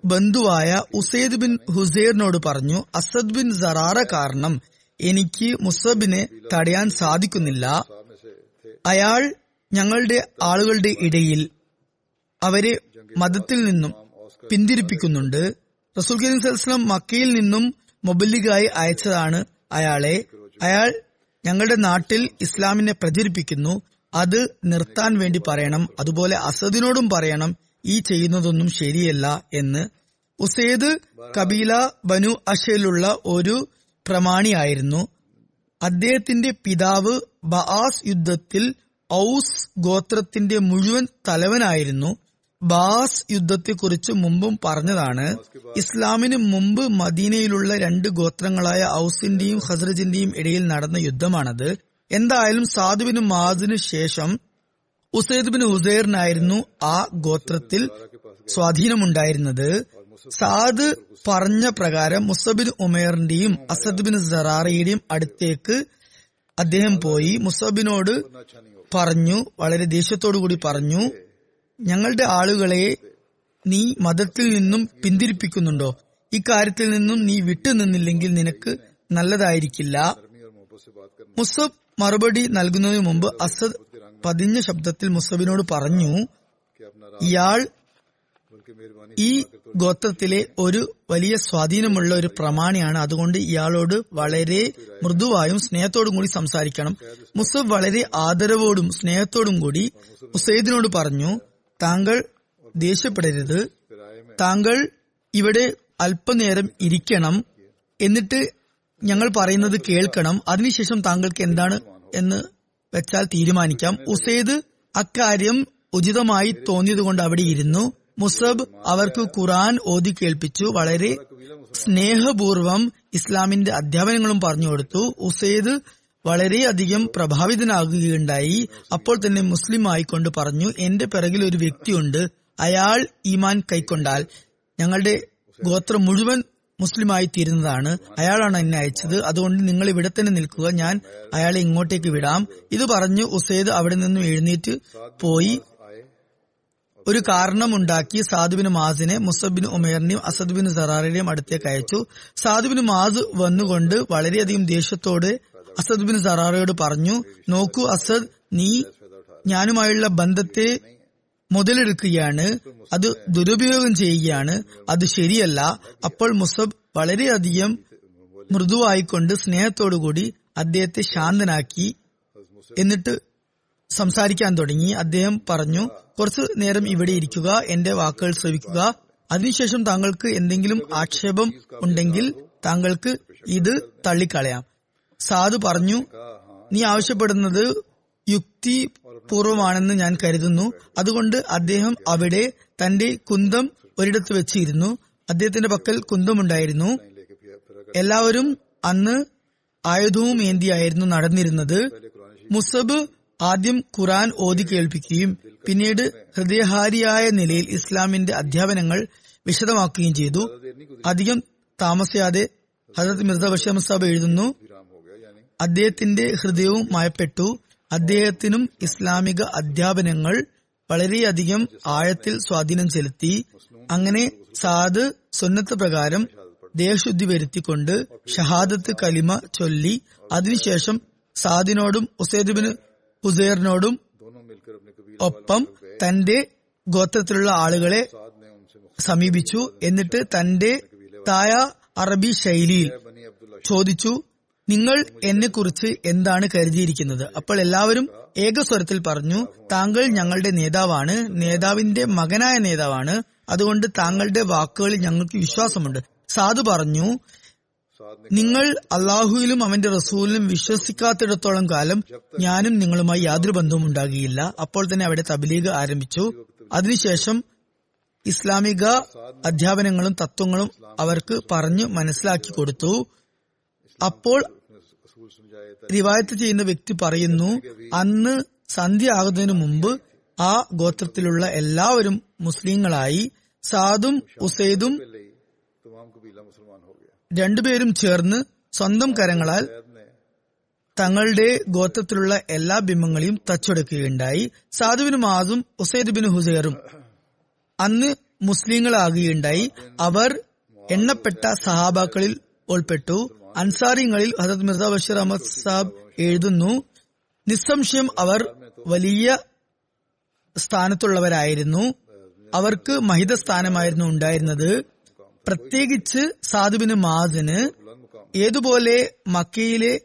ബന്ധുവായ ഉസൈദ് ബിൻ ഹുസൈറിനോട് പറഞ്ഞു അസദ് ബിൻ സറാറ കാരണം എനിക്ക് മുസബിനെ തടയാൻ സാധിക്കുന്നില്ല. അയാൾ ഞങ്ങളുടെ ആളുകളുടെ ഇടയിൽ അവരെ മതത്തിൽ നിന്നും പിന്തിരിപ്പിക്കുന്നുണ്ട്. റസൂൽ കരീം സലഹ്സ്ലം മക്കയിൽ നിന്നും മൊബല്ലിഗായി അയച്ചതാണ് അയാളെ. അയാൾ ഞങ്ങളുടെ നാട്ടിൽ ഇസ്ലാമിനെ പ്രചരിപ്പിക്കുന്നു. അത് നിർത്താൻ വേണ്ടി പറയണം. അതുപോലെ അസദിനോടും പറയണം. ഈ ചെയ്യുന്നതൊന്നും ശരിയല്ല എന്ന്. ഉസൈദ് കബീല ബനു അഷയിലുള്ള ഒരു പ്രമാണിയായിരുന്നു അദ്ദേഹത്തിന്റെ പിതാവ് ബഹാസ് യുദ്ധത്തിൽ ഔസ് ഗോത്രത്തിന്റെ മുഴുവൻ തലവനായിരുന്നു. ബാസ് യുദ്ധത്തെക്കുറിച്ച് മുമ്പും പറഞ്ഞതാണ് ഇസ്ലാമിന് മുമ്പ് മദീനയിലുള്ള രണ്ട് ഗോത്രങ്ങളായ ഔസിന്റെയും ഹസ്രജിന്റെയും ഇടയിൽ നടന്ന യുദ്ധമാണത്. എന്തായാലും സാധുവിനും മാതിനു ശേഷം ഉസൈദ്ബിന് ബിൻ ആ ഗോത്രത്തിൽ സ്വാധീനമുണ്ടായിരുന്നത്. സാദ് പറഞ്ഞ പ്രകാരം മുസബിൻ ഉമേറിന്റെയും അസദ് ബിൻ സറാറയുടെയും അടുത്തേക്ക് അദ്ദേഹം പോയി. മുസബിനോട് പറഞ്ഞു വളരെ ദേഷ്യത്തോടു കൂടി പറഞ്ഞു ഞങ്ങളുടെ ആളുകളെ നീ മതത്തിൽ നിന്നും പിന്തിരിപ്പിക്കുന്നുണ്ടോ? ഇക്കാര്യത്തിൽ നിന്നും നീ വിട്ടുനിന്നില്ലെങ്കിൽ നിനക്ക് നല്ലതായിരിക്കില്ല. മുസബ് മറുപടി നൽകുന്നതിന് മുമ്പ് അസദ് പതിഞ്ഞ ശബ്ദത്തിൽ മുസബിനോട് പറഞ്ഞു ഇയാൾ ഈ ഗോത്രത്തിലെ ഒരു വലിയ സ്വാധീനമുള്ള ഒരു പ്രമാണിയാണ്. അതുകൊണ്ട് ഇയാളോട് വളരെ മൃദുവായും സ്നേഹത്തോടും കൂടി സംസാരിക്കണം. മുസബ് വളരെ ആദരവോടും സ്നേഹത്തോടും കൂടി ഉസൈദിനോട് പറഞ്ഞു താങ്കൾ ദേഷ്യപ്പെടരുത്. താങ്കൾ ഇവിടെ അല്പനേരം ഇരിക്കണം എന്നിട്ട് ഞങ്ങൾ പറയുന്നത് കേൾക്കണം. അതിനുശേഷം താങ്കൾക്ക് എന്താണ് എന്ന് വെച്ചാൽ തീരുമാനിക്കാം. ഉസൈദ് അക്കാര്യം ഉചിതമായി തോന്നിയതുകൊണ്ട് അവിടെ ഇരുന്നു. മുസബ് അവർക്ക് ഖുറാൻ ഓതി കേൾപ്പിച്ചു. വളരെ സ്നേഹപൂർവം ഇസ്ലാമിന്റെ അധ്യാപനങ്ങളും പറഞ്ഞു കൊടുത്തു. ഉസൈദ് വളരെയധികം പ്രഭാവിതനാകുകയുണ്ടായി. അപ്പോൾ തന്നെ മുസ്ലിം ആയിക്കൊണ്ട് പറഞ്ഞു എന്റെ പിറകിൽ ഒരു വ്യക്തിയുണ്ട്. അയാൾ ഈമാൻ കൈക്കൊണ്ടാൽ ഞങ്ങളുടെ ഗോത്രം മുഴുവൻ മുസ്ലിമായി തീരുന്നതാണ് അയാളാണ് എന്നെ അയച്ചത്. അതുകൊണ്ട് നിങ്ങൾ ഇവിടെ തന്നെ നിൽക്കുക. ഞാൻ അയാളെ ഇങ്ങോട്ടേക്ക് വിടാം. ഇത് പറഞ്ഞു ഉസൈദ് അവിടെ നിന്നും എഴുന്നേറ്റ് പോയി. ഒരു കാരണമുണ്ടാക്കി സാധുബിന് മാസിനെ മുസബിൻ ഉമേറിനെയും അസദ്ബിൻ സറാറിനെയും അടുത്തേക്ക് അയച്ചു. സാധുബിന് മാസ് വന്നുകൊണ്ട് വളരെയധികം ദേഷ്യത്തോടെ അസദ്ബിന് സറാറയോട് പറഞ്ഞു നോക്കൂ അസദ് നീ ഞാനുമായുള്ള ബന്ധത്തെ മുതലെടുക്കുകയാണ് അത് ദുരുപയോഗം ചെയ്യുകയാണ് അത് ശരിയല്ല. അപ്പോൾ മുസബ് വളരെയധികം മൃദുവായിക്കൊണ്ട് സ്നേഹത്തോടുകൂടി അദ്ദേഹത്തെ ശാന്തനാക്കി എന്നിട്ട് സംസാരിക്കാൻ തുടങ്ങി. അദ്ദേഹം പറഞ്ഞു കുറച്ചു നേരം ഇവിടെ ഇരിക്കുക എന്റെ വാക്കുകൾ ശ്രവിക്കുക. അതിനുശേഷം താങ്കൾക്ക് എന്തെങ്കിലും ആക്ഷേപം ഉണ്ടെങ്കിൽ താങ്കൾക്ക് ഇത് തള്ളിക്കളയാം. സാദ് പറഞ്ഞു നീ ആവശ്യപ്പെടുന്നത് യുക്തിപൂർവമാണെന്ന് ഞാൻ കരുതുന്നു. അതുകൊണ്ട് അദ്ദേഹം അവിടെ തന്റെ കുന്തം ഒരിടത്ത് വെച്ചിരുന്നു. അദ്ദേഹത്തിന്റെ പക്കൽ കുന്തമുണ്ടായിരുന്നു. എല്ലാവരും അന്ന് ആയുധവും ഏന്തിയായിരുന്നു നടന്നിരുന്നത്. മുസബ് ആദ്യം ഖുറാൻ ഓതി കേൾപ്പിക്കുകയും പിന്നീട് ഹൃദയഹാരിയായ നിലയിൽ ഇസ്ലാമിന്റെ അധ്യാപനങ്ങൾ വിശദമാക്കുകയും ചെയ്തു. അധികം താമസിയാതെ ഹജരത് മിർദ ബഷീർ എഴുതുന്നു അദ്ദേഹത്തിന്റെ ഹൃദയവും മയപ്പെട്ടു. അദ്ദേഹത്തിനും ഇസ്ലാമിക അധ്യാപനങ്ങൾ വളരെയധികം ആഴത്തിൽ സ്വാധീനം ചെലുത്തി. അങ്ങനെ സാദ് സുന്നത്ത് പ്രകാരം ദേഹശുദ്ധി വരുത്തിക്കൊണ്ട് ഷഹാദത്ത് കലിമ ചൊല്ലി. അതിനുശേഷം സാദിനോടും ഉസൈദ്ബിന് ഹുസൈറിനോടും ഒപ്പം തന്റെ ഗോത്രത്തിലുള്ള ആളുകളെ സമീപിച്ചു. എന്നിട്ട് തന്റെ തായ അറബി ശൈലിയിൽ ചോദിച്ചു. നിങ്ങൾ എന്നെക്കുറിച്ച് എന്താണ് കരുതിയിരിക്കുന്നത്? അപ്പോൾ എല്ലാവരും ഏകസ്വരത്തിൽ പറഞ്ഞു താങ്കൾ ഞങ്ങളുടെ നേതാവാണ് നേതാവിന്റെ മകനായ നേതാവാണ്. അതുകൊണ്ട് താങ്കളുടെ വാക്കുകളിൽ ഞങ്ങൾക്ക് വിശ്വാസമുണ്ട്. സാധു പറഞ്ഞു നിങ്ങൾ അള്ളാഹുയിലും അവന്റെ റസൂലിലും വിശ്വസിക്കാത്തിടത്തോളം കാലം ഞാനും നിങ്ങളുമായി യാതൊരു ബന്ധവും ഉണ്ടാകിയില്ല അപ്പോൾ തന്നെ അവിടെ തബ്ലീഗ് ആരംഭിച്ചു. അതിനുശേഷം ഇസ്ലാമിക അധ്യാപനങ്ങളും തത്വങ്ങളും അവർക്ക് പറഞ്ഞു മനസ്സിലാക്കി കൊടുത്തു. അപ്പോൾ റിവായത്ത് ചെയ്യുന്ന വ്യക്തി പറയുന്നു അന്ന് സന്ധ്യ ആകുന്നതിനു മുമ്പ് ആ ഗോത്രത്തിലുള്ള എല്ലാവരും മുസ്ലിങ്ങളായി സാദും ഉസൈദും രണ്ടുപേരും ചേർന്ന് സ്വന്തം കരങ്ങളാൽ തങ്ങളുടെ ഗോത്രത്തിലുള്ള എല്ലാ ബിംബങ്ങളെയും തച്ചൊടുക്കുകയുണ്ടായി. സാധുവിന് മാസും ഉസൈദ് ബിൻ ഹുസൈറും അന്ന് മുസ്ലിങ്ങളാകുകയുണ്ടായി. അവർ എണ്ണപ്പെട്ട സഹാബാക്കളിൽ ഉൾപ്പെട്ടു. അൻസാരിങ്ങളിൽ ഹസത് മിർസ ബഷീർ അഹമ്മദ് സാബ് എഴുതുന്നു നിസ്സംശയം അവർ വലിയ സ്ഥാനത്തുള്ളവരായിരുന്നു. അവർക്ക് മഹിത സ്ഥാനമായിരുന്നു ഉണ്ടായിരുന്നത്. പ്രത്യേകിച്ച് സാധുബിന് മാസിന് ഏതുപോലെ മക്കയിലെ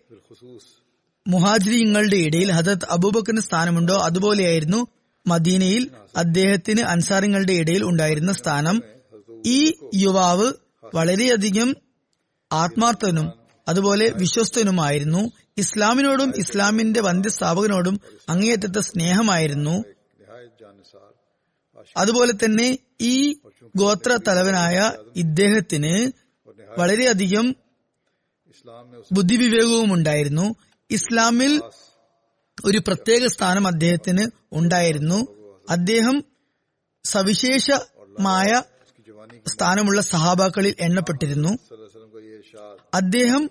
മുഹാജിരിങ്ങളുടെ ഇടയിൽ ഹജത് അബൂബക്കറിന് സ്ഥാനമുണ്ടോ അതുപോലെയായിരുന്നു മദീനയിൽ അദ്ദേഹത്തിന് അൻസാറിങ്ങളുടെ ഇടയിൽ ഉണ്ടായിരുന്ന സ്ഥാനം. ഈ യുവാവ് വളരെയധികം ആത്മാർത്ഥനും അതുപോലെ വിശ്വസ്തനുമായിരുന്നു. ഇസ്ലാമിനോടും ഇസ്ലാമിന്റെ വന്ധ്യസ്ഥാപകനോടും അങ്ങേയറ്റത്തെ സ്നേഹമായിരുന്നു. അതുപോലെ തന്നെ ഈ ഗോത്ര തലവനായ ഇദ്ദേഹത്തിന് വളരെയധികം ബുദ്ധിവിവേകവും ഉണ്ടായിരുന്നു ഇസ്ലാമിൽ ഒരു പ്രത്യേക സ്ഥാനം അദ്ദേഹത്തിന് ഉണ്ടായിരുന്നു. അദ്ദേഹം സവിശേഷമായ സ്ഥാനമുള്ള സഹാബാക്കളിൽ എണ്ണപ്പെട്ടിരുന്നു. അദ്ദേഹം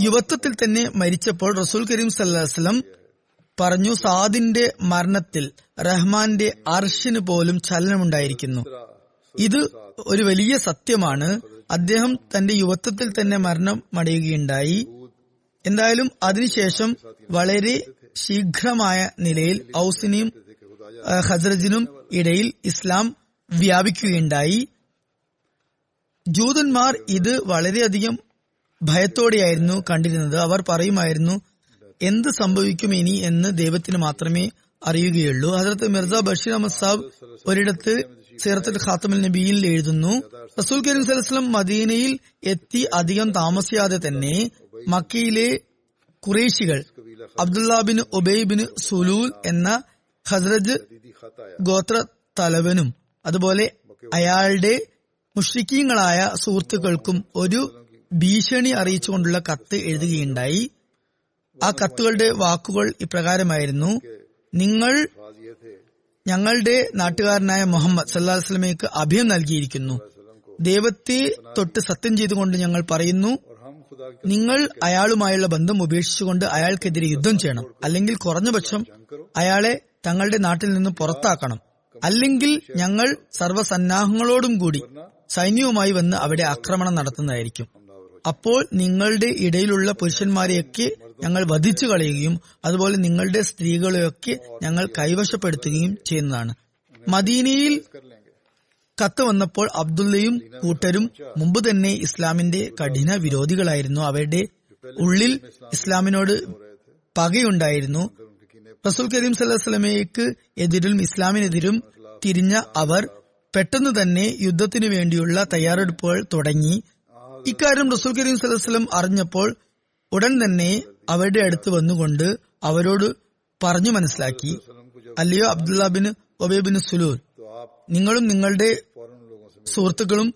യുവത്വത്തിൽ തന്നെ മരിച്ചപ്പോൾ റസൂൽ കരീം സല്ലാസ്ലം പറഞ്ഞു സാദിന്റെ മരണത്തിൽ റഹ്മാന്റെ അർഷിന് പോലും ചലനമുണ്ടായിരിക്കുന്നു. ഇത് ഒരു വലിയ സത്യമാണ്. അദ്ദേഹം തന്റെ യുവത്വത്തിൽ തന്നെ മരണം അടയുകയുണ്ടായി എന്തായാലും അതിനുശേഷം വളരെ ശീഘ്രമായ നിലയിൽ ഔസിനെയും ഹസ്രജിനും ഇടയിൽ ഇസ്ലാം വ്യാപിക്കുകയുണ്ടായി. ജൂതന്മാർ ഇത് വളരെയധികം ഭയത്തോടെയായിരുന്നു കണ്ടിരുന്നത്. അവർ പറയുമായിരുന്നു എന്ത് സംഭവിക്കും ഇനി എന്ന് ദൈവത്തിന് മാത്രമേ അറിയുകയുള്ളൂ. ഹസരത്ത് മിർസ ബഷീർ അഹമ്മദ് സാബ് ഒരിടത്ത് സീറത്തുൽ ഖാത്തമൽ നബിയിൽ എഴുതുന്നു റസൂൽ കരീം സലസ്ലം മദീനയിൽ എത്തി അധികം താമസിയാതെ തന്നെ മക്കയിലെ കുറേശികൾ അബ്ദുല്ലാ ബിൻ ബിൻ സുലൂൽ എന്ന ഹസ്രജ് ഗോത്ര തലവനും അതുപോലെ അയാളുടെ മുഷ്രിക്കീങ്ങളായ സുഹൃത്തുക്കൾക്കും ഒരു ഭീഷണി അറിയിച്ചുകൊണ്ടുള്ള കത്ത് എഴുതുകയുണ്ടായി. ആ കത്തുകളുടെ വാക്കുകൾ ഇപ്രകാരമായിരുന്നു. നിങ്ങൾ ഞങ്ങളുടെ നാട്ടുകാരനായ മുഹമ്മദ് സല്ലാഹു വസ്ലമയ്ക്ക് അഭയം നൽകിയിരിക്കുന്നു. ദൈവത്തെ തൊട്ട് സത്യം ചെയ്തുകൊണ്ട് ഞങ്ങൾ പറയുന്നു നിങ്ങൾ അയാളുമായുള്ള ബന്ധം ഉപേക്ഷിച്ചുകൊണ്ട് അയാൾക്കെതിരെ യുദ്ധം ചെയ്യണം. അല്ലെങ്കിൽ കുറഞ്ഞപക്ഷം അയാളെ തങ്ങളുടെ നാട്ടിൽ നിന്ന് പുറത്താക്കണം. അല്ലെങ്കിൽ ഞങ്ങൾ സർവസന്നാഹങ്ങളോടും കൂടി സൈന്യവുമായി വന്ന് അവിടെ ആക്രമണം നടത്തുന്നതായിരിക്കും. അപ്പോൾ നിങ്ങളുടെ ഇടയിലുള്ള പുരുഷന്മാരെയൊക്കെ ഞങ്ങൾ വധിച്ചു കളയുകയും അതുപോലെ നിങ്ങളുടെ സ്ത്രീകളെയൊക്കെ ഞങ്ങൾ കൈവശപ്പെടുത്തുകയും ചെയ്യുന്നതാണ്. മദീനയിൽ കത്ത് വന്നപ്പോൾ അബ്ദുള്ളയും കൂട്ടരും മുമ്പ് തന്നെ ഇസ്ലാമിന്റെ കഠിന വിരോധികളായിരുന്നു. അവരുടെ ഉള്ളിൽ ഇസ്ലാമിനോട് പകയുണ്ടായിരുന്നു. റസൂൽ കരീം സല്ലാസ്ലമയ്ക്ക് എതിരും ഇസ്ലാമിനെതിരും തിരിഞ്ഞ അവർ പെട്ടെന്ന് തന്നെ യുദ്ധത്തിനു വേണ്ടിയുള്ള തയ്യാറെടുപ്പുകൾ തുടങ്ങി. ഇക്കാര്യം റസൂൽ കരീം സലഹ്സ്ലം അറിഞ്ഞപ്പോൾ ഉടൻ തന്നെ അവരുടെ അടുത്ത് വന്നുകൊണ്ട് അവരോട് പറഞ്ഞു മനസ്സിലാക്കി. അല്ലയോ അബ്ദുല്ല ബിൻ ഒബേബിൻ സുലൂർ നിങ്ങളും നിങ്ങളുടെ സുഹൃത്തുക്കളും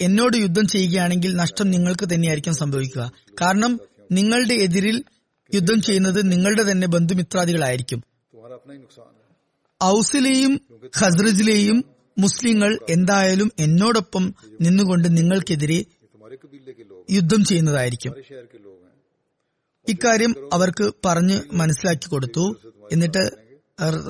എന്നോട് യുദ്ധം ചെയ്യുകയാണെങ്കിൽ നഷ്ടം നിങ്ങൾക്ക് തന്നെയായിരിക്കും സംഭവിക്കുക. കാരണം നിങ്ങളുടെ എതിരിൽ യുദ്ധം ചെയ്യുന്നത് നിങ്ങളുടെ തന്നെ ബന്ധുമിത്രാദികളായിരിക്കും. ഔസിലെയും ഖസ്രജിലെയും മുസ്ലിങ്ങൾ എന്തായാലും എന്നോടൊപ്പം നിന്നുകൊണ്ട് നിങ്ങൾക്കെതിരെ യുദ്ധം ചെയ്യുന്നതായിരിക്കും. ഇക്കാര്യം അവർക്ക് പറഞ്ഞ് മനസ്സിലാക്കി കൊടുത്തു. എന്നിട്ട്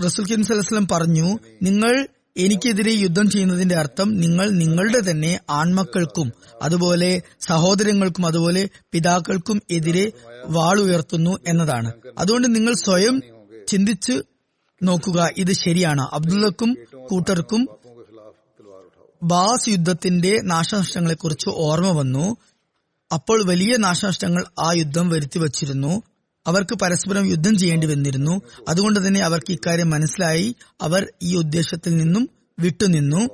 റസുൽ ഖിം പറഞ്ഞു നിങ്ങൾ എനിക്കെതിരെ യുദ്ധം ചെയ്യുന്നതിന്റെ അർത്ഥം നിങ്ങൾ നിങ്ങളുടെ തന്നെ ആൺമക്കൾക്കും അതുപോലെ സഹോദരങ്ങൾക്കും അതുപോലെ പിതാക്കൾക്കും എതിരെ വാളുയർത്തുന്നു എന്നതാണ്. അതുകൊണ്ട് നിങ്ങൾ സ്വയം ചിന്തിച്ച് നോക്കുക ഇത് ശരിയാണ്. അബ്ദുള്ളക്കും കൂട്ടർക്കും ബാസ് യുദ്ധത്തിന്റെ നാശനഷ്ടങ്ങളെക്കുറിച്ച് ഓർമ്മ വന്നു. അപ്പോൾ വലിയ നാശനഷ്ടങ്ങൾ ആ യുദ്ധം വരുത്തി വച്ചിരുന്നു. അവർക്ക് പരസ്പരം യുദ്ധം ചെയ്യേണ്ടി വന്നിരുന്നു. അതുകൊണ്ട് തന്നെ അവർക്ക് ഇക്കാര്യം മനസ്സിലായി. അവർ ഈ ഉദ്ദേശത്തിൽ നിന്നും വിട്ടുനിന്നു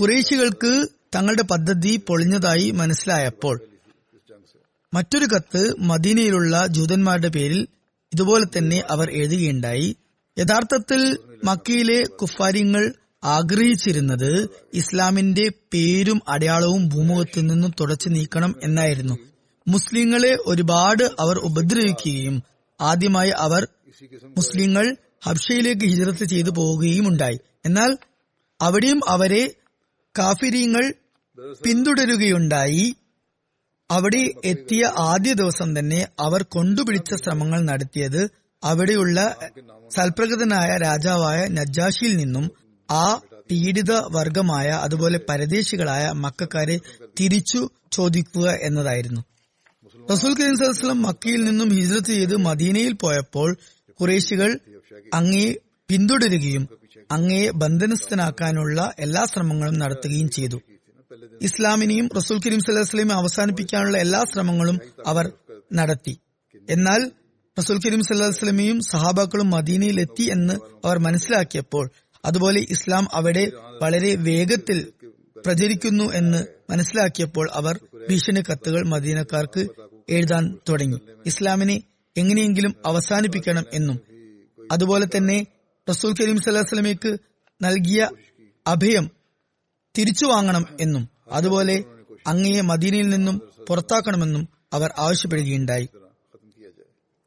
കുറേശികൾക്ക് തങ്ങളുടെ പദ്ധതി പൊളിഞ്ഞതായി മനസ്സിലായപ്പോൾ മറ്റൊരു കത്ത് മദീനയിലുള്ള ജൂതന്മാരുടെ പേരിൽ ഇതുപോലെ തന്നെ അവർ എഴുതുകയുണ്ടായി. യഥാർത്ഥത്തിൽ മക്കയിലെ കുഫാരിങ്ങൾ ആഗ്രഹിച്ചിരുന്നത് ഇസ്ലാമിന്റെ പേരും അടയാളവും ഭൂമുഖത്തു നിന്നും തുടച്ചു നീക്കണം എന്നായിരുന്നു. മുസ്ലിങ്ങളെ ഒരുപാട് അവർ ഉപദ്രവിക്കുകയും ആദ്യമായി അവർ മുസ്ലിങ്ങൾ ഹബ്ഷയിലേക്ക് ഹിജറത്ത് ചെയ്തു പോവുകയും ഉണ്ടായി. എന്നാൽ അവിടെയും അവരെ കാഫിരീങ്ങൾ പിന്തുടരുകയുണ്ടായി. അവിടെ എത്തിയ ആദ്യ ദിവസം തന്നെ അവർ കൊണ്ടുപിടിച്ച ശ്രമങ്ങൾ നടത്തിയത് അവിടെയുള്ള സൽപ്രകൃതനായ രാജാവായ നജാഷിയിൽ നിന്നും ആ പീഡിത വർഗമായ അതുപോലെ പരദേശികളായ മക്കാരെ തിരിച്ചു ചോദിക്കുക എന്നതായിരുന്നു. റസൂൽ കരീം സലഹ്സ്ലം മക്കയിൽ നിന്നും ഹിജ്രത്ത് ചെയ്ത് മദീനയിൽ പോയപ്പോൾ കുറേശികൾ അങ്ങയെ പിന്തുടരുകയും അങ്ങയെ ബന്ധനസ്ഥനാക്കാനുള്ള എല്ലാ ശ്രമങ്ങളും നടത്തുകയും ചെയ്തു. ഇസ്ലാമിനെയും റസൂൽ കരീം സലഹ്സ്ലയും അവസാനിപ്പിക്കാനുള്ള എല്ലാ ശ്രമങ്ങളും അവർ നടത്തി. എന്നാൽ റസൂൽ കരീം സല്ലാസ്ലമയും സഹാബാക്കളും മദീനയിൽ എത്തി എന്ന് അവർ മനസ്സിലാക്കിയപ്പോൾ അതുപോലെ ഇസ്ലാം അവിടെ വളരെ വേഗത്തിൽ പ്രചരിക്കുന്നു എന്ന് മനസ്സിലാക്കിയപ്പോൾ അവർ ഭീഷണി കത്തുകൾ മദീനക്കാർക്ക് എഴുതാൻ തുടങ്ങി. ഇസ്ലാമിനെ എങ്ങനെയെങ്കിലും അവസാനിപ്പിക്കണം എന്നും. അതുപോലെ തന്നെ റസൂൽ കരീം സല്ലാസ്ലമയ്ക്ക് നൽകിയ അഭയം തിരിച്ചു വാങ്ങണം എന്നും. അതുപോലെ അങ്ങയെ മദീനയിൽ നിന്നും പുറത്താക്കണമെന്നും അവർ ആവശ്യപ്പെടുകയുണ്ടായി.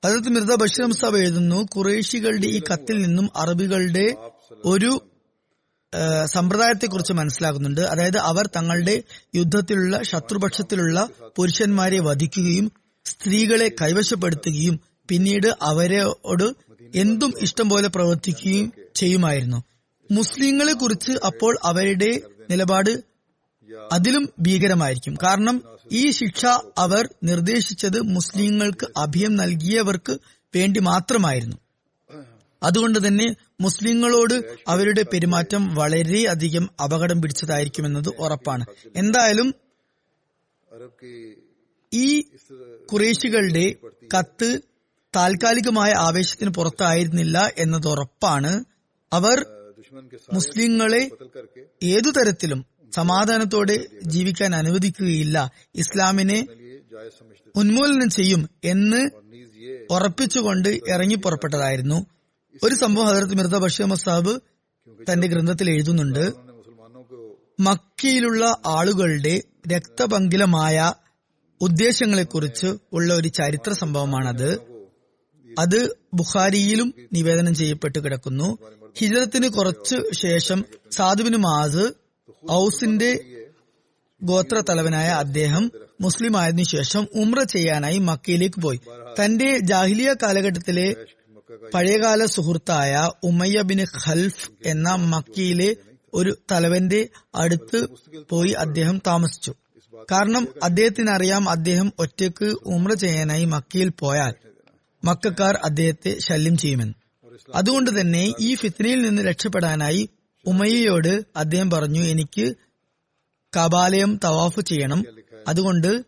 ഹജരത് മിർദ ബഷീർ സാബ് എഴുതുന്നു കുറേശികളുടെ ഈ കത്തിൽ നിന്നും അറബികളുടെ ഒരു സമ്പ്രദായത്തെക്കുറിച്ച് മനസ്സിലാക്കുന്നുണ്ട്. അതായത് അവർ തങ്ങളുടെ യുദ്ധത്തിലുള്ള ശത്രുപക്ഷത്തിലുള്ള പുരുഷന്മാരെ വധിക്കുകയും സ്ത്രീകളെ കൈവശപ്പെടുത്തുകയും പിന്നീട് അവരോട് എന്തും ഇഷ്ടം പോലെ പ്രവർത്തിക്കുകയും ചെയ്യുമായിരുന്നു. മുസ്ലിങ്ങളെ കുറിച്ച് അപ്പോൾ അവരുടെ നിലപാട് അതിലും ഭീകരമായിരിക്കും. കാരണം ഈ ശിക്ഷ അവർ നിർദ്ദേശിച്ചത് മുസ്ലിങ്ങൾക്ക് അഭയം നൽകിയവർക്ക് വേണ്ടി മാത്രമായിരുന്നു. അതുകൊണ്ട് തന്നെ മുസ്ലിങ്ങളോട് അവരുടെ പെരുമാറ്റം വളരെയധികം അപകടം പിടിച്ചതായിരിക്കുമെന്നത് ഉറപ്പാണ്. എന്തായാലും ഈ കുറേശികളുടെ കത്ത് താൽക്കാലികമായ ആവേശത്തിന് പുറത്തായിരുന്നില്ല എന്നത് ഉറപ്പാണ്. അവർ മുസ്ലിങ്ങളെ ഏതു തരത്തിലും സമാധാനത്തോടെ ജീവിക്കാൻ അനുവദിക്കുകയില്ല. ഇസ്ലാമിനെ ഉന്മൂലനം ചെയ്യും എന്ന് ഉറപ്പിച്ചുകൊണ്ട് ഇറങ്ങി പുറപ്പെട്ടതായിരുന്നു. ഒരു സംഭവം ഹജറത്ത് മിർദ ബഷീർ മസാബ് തന്റെ ഗ്രന്ഥത്തിൽ എഴുതുന്നുണ്ട്. മക്കയിലുള്ള ആളുകളുടെ രക്തപങ്കിലമായ ഉദ്ദേശങ്ങളെക്കുറിച്ച് ഉള്ള ഒരു ചരിത്ര സംഭവമാണത്. അത് ബുഖാരിയിലും നിവേദനം ചെയ്യപ്പെട്ട് കിടക്കുന്നു. ഹിജറത്തിന് കുറച്ച് ശേഷം സാധുവിന് മാസ് ഔസിന്റെ ഗോത്ര തലവനായ അദ്ദേഹം മുസ്ലിം ആയതിനു ശേഷം ഉമ്ര ചെയ്യാനായി മക്കയിലേക്ക് പോയി. തന്റെ ജാഹിലിയ കാലഘട്ടത്തിലെ പഴയകാല സുഹൃത്തായ ഉമയ്യ ബിൻ ഖൽഫ് എന്ന മക്കിയിലെ ഒരു തലവന്റെ അടുത്ത് പോയി അദ്ദേഹം താമസിച്ചു. കാരണം അദ്ദേഹത്തിന് അറിയാം അദ്ദേഹം ഒറ്റയ്ക്ക് ഉമ്ര ചെയ്യാനായി മക്കയിൽ പോയാൽ മക്കാർ അദ്ദേഹത്തെ ശല്യം ചെയ്യുമെന്ന്. അതുകൊണ്ട് തന്നെ ഈ ഫിത്നയിൽ നിന്ന് രക്ഷപ്പെടാനായി ഉമയ്യയോട് അദ്ദേഹം പറഞ്ഞു എനിക്ക് കബാലയം തവാഫ് ചെയ്യണം. അതുകൊണ്ട്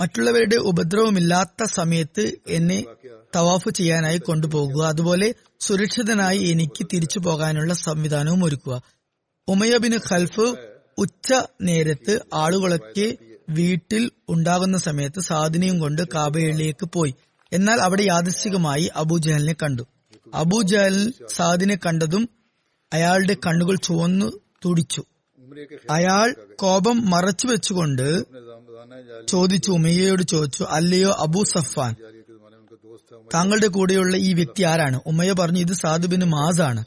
മറ്റുള്ളവരുടെ ഉപദ്രവമില്ലാത്ത സമയത്ത് എന്നെ തവാഫ് ചെയ്യാനായി കൊണ്ടുപോകുക. അതുപോലെ സുരക്ഷിതനായി എനിക്ക് തിരിച്ചു പോകാനുള്ള സംവിധാനവും ഒരുക്കുക. ഉമയബിന് ഖൽഫ് ഉച്ച നേരത്ത് ആളുകളൊക്കെ വീട്ടിൽ ഉണ്ടാകുന്ന സമയത്ത് സാധനയും കൊണ്ട് കാബയിലേക്ക് പോയി. എന്നാൽ അവിടെ യാദൃശികമായി അബൂജഹലിനെ കണ്ടു. അബൂജഹൽ സാദിനെ കണ്ടതും അയാളുടെ കണ്ണുകൾ ചുവന്നു തുടിച്ചു. അയാൾ കോപം മറച്ചു വെച്ചുകൊണ്ട് ചോദിച്ചു ഉമയ്യയോട് ചോദിച്ചു അല്ലയോ അബൂ സഫാൻ താങ്കളുടെ കൂടെയുള്ള ഈ വ്യക്തി ആരാണ്? ഉമ്മയ പറഞ്ഞു ഇത് സാധുബിന് മാസാണ്.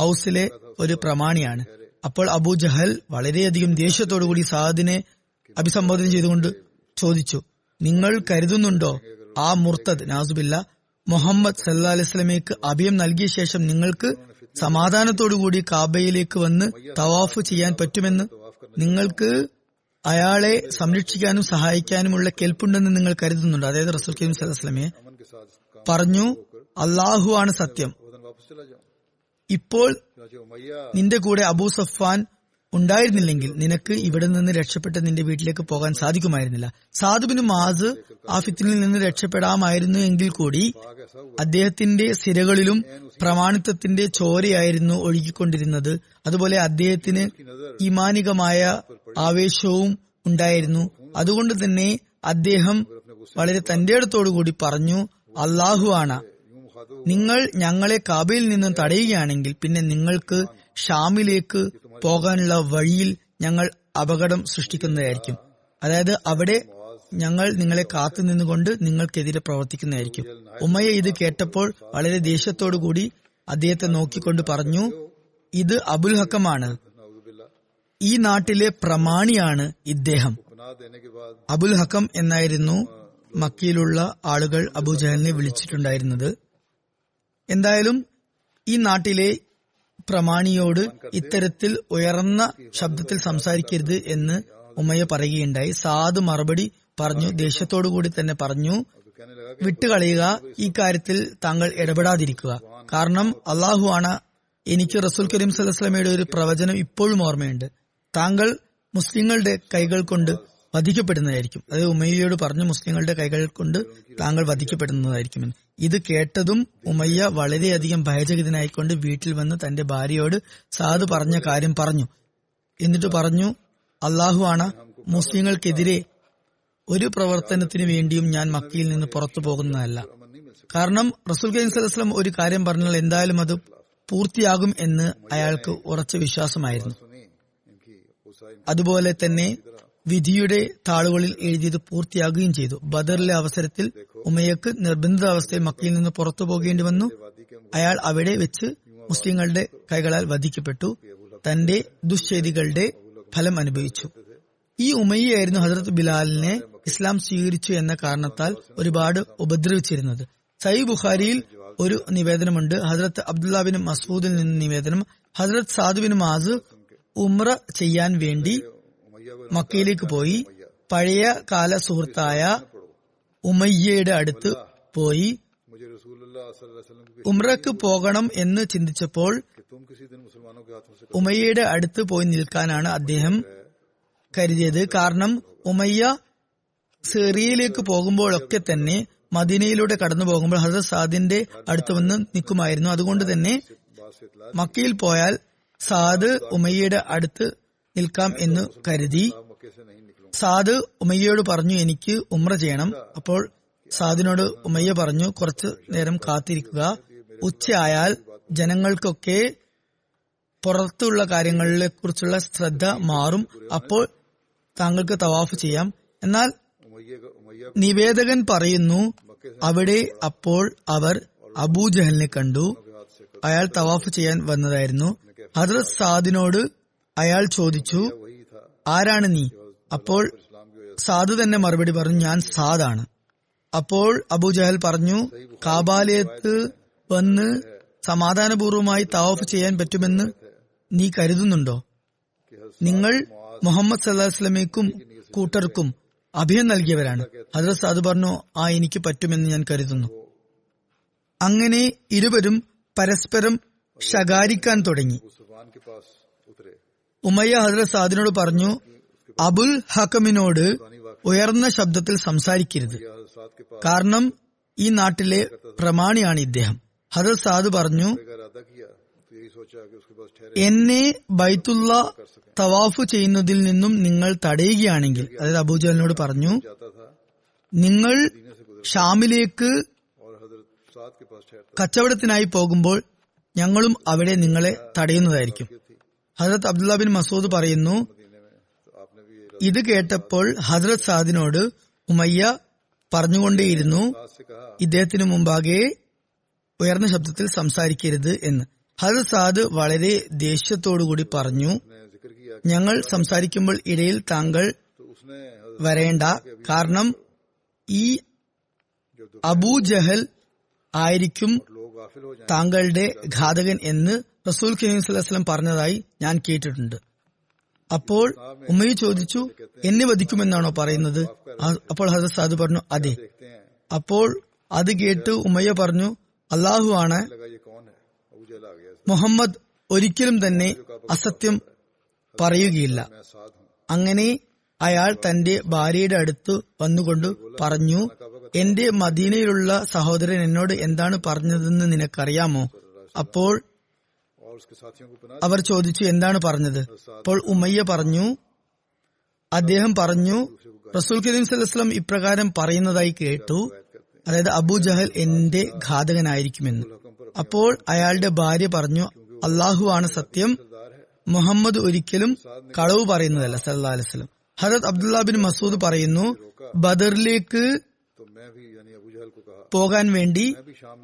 ഔസിലെ ഒരു പ്രമാണിയാണ്. അപ്പോൾ അബൂ ജഹൽ വളരെയധികം ദേഷ്യത്തോടുകൂടി സാദിനെ അഭിസംബോധന ചെയ്തുകൊണ്ട് ചോദിച്ചു നിങ്ങൾ കരുതുന്നുണ്ടോ ആ മുർത്തദ്? നാസുബില്ല മുഹമ്മദ് സല്ലാ അലൈസ്ലമേക്ക് അഭയം നൽകിയ ശേഷം നിങ്ങൾക്ക് സമാധാനത്തോടുകൂടി കാബയിലേക്ക് വന്ന് തവാഫ് ചെയ്യാൻ പറ്റുമെന്ന് നിങ്ങൾക്ക് അയാളെ സംരക്ഷിക്കാനും സഹായിക്കാനുമുള്ള കെൽപ്പുണ്ടെന്ന് നിങ്ങൾ കരുതുന്നുണ്ട്? അതായത് റസൂൽ കരീം സല്ലാസ്ലമെ പറഞ്ഞു അള്ളാഹു ആണ് സത്യം. ഇപ്പോൾ നിന്റെ കൂടെ അബൂ സഫാൻ ഉണ്ടായിരുന്നില്ലെങ്കിൽ നിനക്ക് ഇവിടെ നിന്ന് രക്ഷപ്പെട്ട് നിന്റെ വീട്ടിലേക്ക് പോകാൻ സാധിക്കുമായിരുന്നില്ല. സാധുബിന് മാസ് ആഫിത്തിനിൽ നിന്ന് രക്ഷപ്പെടാമായിരുന്നു എങ്കിൽ കൂടി അദ്ദേഹത്തിന്റെ സിരകളിലും പ്രമാണിത്വത്തിന്റെ ചോരയായിരുന്നു ഒഴുകിക്കൊണ്ടിരുന്നത്. അതുപോലെ അദ്ദേഹത്തിന് ഇമാനികമായ ആവേശവും ഉണ്ടായിരുന്നു. അതുകൊണ്ട് തന്നെ അദ്ദേഹം വളരെ തന്റെ അടുത്തോടുകൂടി പറഞ്ഞു അള്ളാഹുവാണ്. നിങ്ങൾ ഞങ്ങളെ കാബയിൽ നിന്നും തടയുകയാണെങ്കിൽ പിന്നെ നിങ്ങൾക്ക് ഷാമിലേക്ക് പോകാനുള്ള വഴിയിൽ ഞങ്ങൾ അപകടം സൃഷ്ടിക്കുന്നതായിരിക്കും. അതായത് അവിടെ ഞങ്ങൾ നിങ്ങളെ കാത്തു നിന്നുകൊണ്ട് നിങ്ങൾക്കെതിരെ പ്രവർത്തിക്കുന്നതായിരിക്കും. ഉമ്മയെ ഇത് കേട്ടപ്പോൾ വളരെ കൂടി അദ്ദേഹത്തെ നോക്കിക്കൊണ്ട് പറഞ്ഞു ഇത് അബുൽ ഹക്കമാണ്. ഈ നാട്ടിലെ പ്രമാണിയാണ് ഇദ്ദേഹം. അബുൽ ഹക്കം എന്നായിരുന്നു മക്കയിലുള്ള ആളുകൾ അബുജഹലിനെ വിളിച്ചിട്ടുണ്ടായിരുന്നത്. എന്തായാലും ഈ നാട്ടിലെ പ്രമാണിയോട് ഇത്തരത്തിൽ ഉയർന്ന ശബ്ദത്തിൽ സംസാരിക്കരുത് എന്ന് ഉമ്മയ്യ പറയുകയുണ്ടായി. സാദ് മറുപടി പറഞ്ഞു ദേഷ്യത്തോടുകൂടി തന്നെ പറഞ്ഞു വിട്ടുകളയുക ഈ കാര്യത്തിൽ താങ്കൾ ഇടപെടാതിരിക്കുക. കാരണം അള്ളാഹു ആണ് എനിക്ക് റസൂൽ കരീം സലഹ്സ്ലമയുടെ ഒരു പ്രവചനം ഇപ്പോഴും ഓർമ്മയുണ്ട്. താങ്കൾ മുസ്ലിങ്ങളുടെ കൈകൾ കൊണ്ട് വധിക്കപ്പെടുന്നതായിരിക്കും. അതായത് ഉമയ്യയോട് പറഞ്ഞു മുസ്ലിങ്ങളുടെ കൈകൾ കൊണ്ട് താങ്കൾ വധിക്കപ്പെടുന്നതായിരിക്കുമെന്ന് ഇത് കേട്ടതും ഉമയ്യ വളരെയധികം ഭയചകിതനായിക്കൊണ്ട് വീട്ടിൽ വന്ന് തന്റെ ഭാര്യയോട് സാദ് പറഞ്ഞ കാര്യം പറഞ്ഞു. എന്നിട്ട് പറഞ്ഞു അള്ളാഹു ആണ് മുസ്ലിങ്ങൾക്കെതിരെ ഒരു പ്രവർത്തനത്തിനു വേണ്ടിയും ഞാൻ മക്കയിൽ നിന്ന് പുറത്തു പോകുന്നതല്ല. കാരണം റസൂൽ കരീം സലഹ്സ്ലം ഒരു കാര്യം പറഞ്ഞാൽ എന്തായാലും അത് പൂർത്തിയാകും എന്ന് അയാൾക്ക് ഉറച്ച വിശ്വാസമായിരുന്നു. അതുപോലെ തന്നെ വിധിയുടെ താളുകളിൽ എഴുതിയത് പൂർത്തിയാകുകയും ചെയ്തു. ബദറിലെ അവസരത്തിൽ ഉമയക്ക് നിർബന്ധിത അവസ്ഥയിൽ മക്കയിൽ നിന്ന് പുറത്തു പോകേണ്ടി വന്നു. അയാൾ അവിടെ വെച്ച് മുസ്ലിങ്ങളുടെ കൈകളാൽ വധിക്കപ്പെട്ടു. തന്റെ ദുശ്ചേരികളുടെ ഫലം അനുഭവിച്ചു. ഈ ഉമയ്യായിരുന്നു ഹസരത് ബിലാലിനെ ഇസ്ലാം സ്വീകരിച്ചു എന്ന കാരണത്താൽ ഒരുപാട് ഉപദ്രവിച്ചിരുന്നത്. സൈ ബുഖാരിയിൽ ഒരു നിവേദനമുണ്ട്. ഹസരത്ത് അബ്ദുല്ലാബിനും ബിൻ മസൂദിൽ നിന്ന് നിവേദനം. ഹസരത് സാദുബിൻ മാസ് ഉമ്ര ചെയ്യാൻ വേണ്ടി മക്കയിലേക്ക് പോയി. പഴയ കാല സുഹൃത്തായ ഉമയ്യയുടെ അടുത്ത് പോയി. ഉമ്രക്ക് പോകണം എന്ന് ചിന്തിച്ചപ്പോൾ ഉമയ്യയുടെ അടുത്ത് പോയി നിൽക്കാനാണ് അദ്ദേഹം കരുതിയത്. കാരണം ഉമയ്യ സിറിയയിലേക്ക് പോകുമ്പോഴൊക്കെ തന്നെ മദീനയിലൂടെ കടന്നു പോകുമ്പോൾ ഹസർ സാദിന്റെ അടുത്ത് വന്ന് നിൽക്കുമായിരുന്നു. അതുകൊണ്ട് തന്നെ മക്കയിൽ പോയാൽ സാദ് ഉമയ്യയുടെ അടുത്ത് നിൽക്കാം എന്ന് കരുതി സാദ് ഉമയ്യയോട് പറഞ്ഞു എനിക്ക് ഉമ്ര ചെയ്യണം. അപ്പോൾ സാദിനോട് ഉമയ്യ പറഞ്ഞു കുറച്ചു നേരം കാത്തിരിക്കുക. ഉച്ചയായാൽ ജനങ്ങൾക്കൊക്കെ പുറത്തുള്ള കാര്യങ്ങളെ കുറിച്ചുള്ള ശ്രദ്ധ മാറും. അപ്പോൾ താങ്കൾക്ക് തവാഫ് ചെയ്യാം. എന്നാൽ നിവേദകൻ പറയുന്നു അവിടെ അപ്പോൾ അവർ അബൂജഹലിനെ കണ്ടു. അയാൾ തവാഫ് ചെയ്യാൻ വന്നതായിരുന്നു. ഹദ്രത് സാദിനോട് അയാൾ ചോദിച്ചു ആരാണ് നീ? അപ്പോൾ സാധു തന്നെ മറുപടി പറഞ്ഞു ഞാൻ സാദാണ്. അപ്പോൾ അബൂജഹൽ പറഞ്ഞു കാബാലയത്ത് വന്ന് സമാധാനപൂർവമായി താവഫ് ചെയ്യാൻ പറ്റുമെന്ന് നീ കരുതുന്നുണ്ടോ? നിങ്ങൾ മുഹമ്മദ് സല്ലാസ്ലമയ്ക്കും കൂട്ടർക്കും അഭയം നൽകിയവരാണ്. ഹജറത് സാദു പറഞ്ഞു ആ എനിക്ക് പറ്റുമെന്ന് ഞാൻ കരുതുന്നു. അങ്ങനെ ഇരുവരും പരസ്പരം ശകാരിക്കാൻ തുടങ്ങി. ഉമയ്യ ഹസ്രത് സാദിനോട് പറഞ്ഞു അബുൽ ഹക്കമിനോട് ഉയർന്ന ശബ്ദത്തിൽ സംസാരിക്കരുത്. കാരണം ഈ നാട്ടിലെ പ്രമാണിയാണ് ഇദ്ദേഹം. ഹജത് സാദ് പറഞ്ഞു എന്നെ ബൈത്തുള്ള തവാഫ് ചെയ്യുന്നതിൽ നിന്നും നിങ്ങൾ തടയുകയാണെങ്കിൽ അതായത് അബൂജലിനോട് പറഞ്ഞു നിങ്ങൾ ഷാമിലേക്ക് കച്ചവടത്തിനായി പോകുമ്പോൾ ഞങ്ങളും അവിടെ നിങ്ങളെ തടയുന്നതായിരിക്കും. ഹസരത് അബ്ദുല്ല ബിൻ മസൂദ് പറയുന്നു ഇത് കേട്ടപ്പോൾ ഹസരത് സാദിനോട് ഉമയ്യ പറഞ്ഞുകൊണ്ടേയിരുന്നു ഇദ്ദേഹത്തിന് മുമ്പാകെ ഉയർന്ന ശബ്ദത്തിൽ സംസാരിക്കരുത് എന്ന്. ഹസരത് സാദ് വളരെ ദേഷ്യത്തോടുകൂടി പറഞ്ഞു ഞങ്ങൾ സംസാരിക്കുമ്പോൾ ഇടയിൽ താങ്കൾ വരേണ്ട കാരണം ഈ അബൂ ജഹൽ ആയിരിക്കും താങ്കളുടെ ഘാതകൻ എന്ന് റസൂൽ കരീം പറഞ്ഞതായി ഞാൻ കേട്ടിട്ടുണ്ട്. അപ്പോൾ ഉമ്മയി ചോദിച്ചു എന്നെ വധിക്കുമെന്നാണോ പറയുന്നത്? അപ്പോൾ ഹസർ സാദ് പറഞ്ഞു അതെ. അപ്പോൾ അത് കേട്ട് ഉമ്മയ്യ പറഞ്ഞു അള്ളാഹു ആണ്. മുഹമ്മദ് ഒരിക്കലും തന്നെ അസത്യം പറയുകയില്ല. അങ്ങനെ അയാൾ തന്റെ ഭാര്യയുടെ അടുത്ത് വന്നുകൊണ്ട് പറഞ്ഞു എന്റെ മദീനയിലുള്ള സഹോദരൻ എന്നോട് എന്താണ് പറഞ്ഞതെന്ന് നിനക്കറിയാമോ? അപ്പോൾ അവർ ചോദിച്ചു എന്താണ് പറഞ്ഞത്? അപ്പോൾ ഉമയ്യ പറഞ്ഞു അദ്ദേഹം പറഞ്ഞു റസൂൽ കരീം സലഹ്സ്ലം ഇപ്രകാരം പറയുന്നതായി കേട്ടു. അതായത് അബു ജഹൽ എന്റെ ഘാതകനായിരിക്കുമെന്ന്. അപ്പോൾ അയാളുടെ ഭാര്യ പറഞ്ഞു അള്ളാഹു ആണ് സത്യം. മുഹമ്മദ് ഒരിക്കലും കളവ് പറയുന്നതല്ല സല്ലാ അലൈസ്ലം ഹജത് അബ്ദുല്ലാ ബിൻ മസൂദ് പറയുന്നു ബദറിലേക്ക് പോകാൻ വേണ്ടി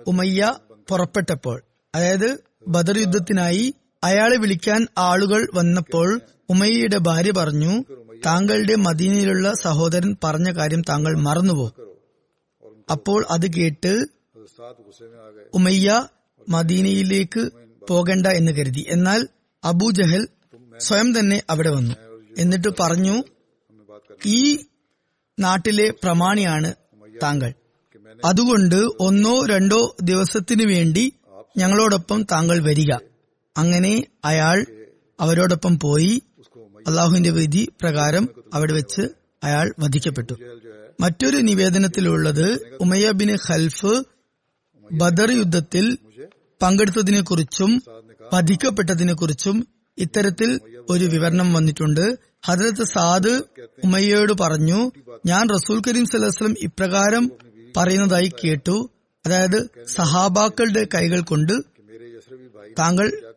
ഉമയ്യ പുറപ്പെട്ടപ്പോൾ അതായത് ബദർ യുദ്ധത്തിനായി അയാളെ വിളിക്കാൻ ആളുകൾ വന്നപ്പോൾ ഉമയ്യയുടെ ഭാര്യ പറഞ്ഞു താങ്കളുടെ മദീനയിലുള്ള സഹോദരൻ പറഞ്ഞ കാര്യം താങ്കൾ മറന്നുപോ. അപ്പോൾ അത് കേട്ട് ഉമയ്യ മദീനയിലേക്ക് പോകണ്ട എന്ന് കരുതി. എന്നാൽ അബൂ ജഹൽ സ്വയം തന്നെ അവിടെ വന്നു. എന്നിട്ട് പറഞ്ഞു ഈ നാട്ടിലെ പ്രമാണിയാണ് താങ്കൾ. അതുകൊണ്ട് ഒന്നോ രണ്ടോ ദിവസത്തിനു വേണ്ടി ഞങ്ങളോടൊപ്പം താങ്കൾ വരിക. അങ്ങനെ അയാൾ അവരോടൊപ്പം പോയി അള്ളാഹുവിന്റെ വിധി പ്രകാരം അവിടെ വെച്ച് അയാൾ വധിക്കപ്പെട്ടു. മറ്റൊരു നിവേദനത്തിലുള്ളത് ബിൻ ഖൽഫ് ബദർ യുദ്ധത്തിൽ പങ്കെടുത്തതിനെ കുറിച്ചും വധിക്കപ്പെട്ടതിനെ കുറിച്ചും ഇത്തരത്തിൽ ഒരു വിവരണം വന്നിട്ടുണ്ട്. ഹജരത്ത് സാദ് ഉമയ്യയോട് പറഞ്ഞു ഞാൻ റസൂൽ കരീം സലഹ്സ്ലം ഇപ്രകാരം പറയുന്നതായി കേട്ടു. അതായത് സഹാബാക്കളുടെ കൈകൾ കൊണ്ട് താങ്കൾ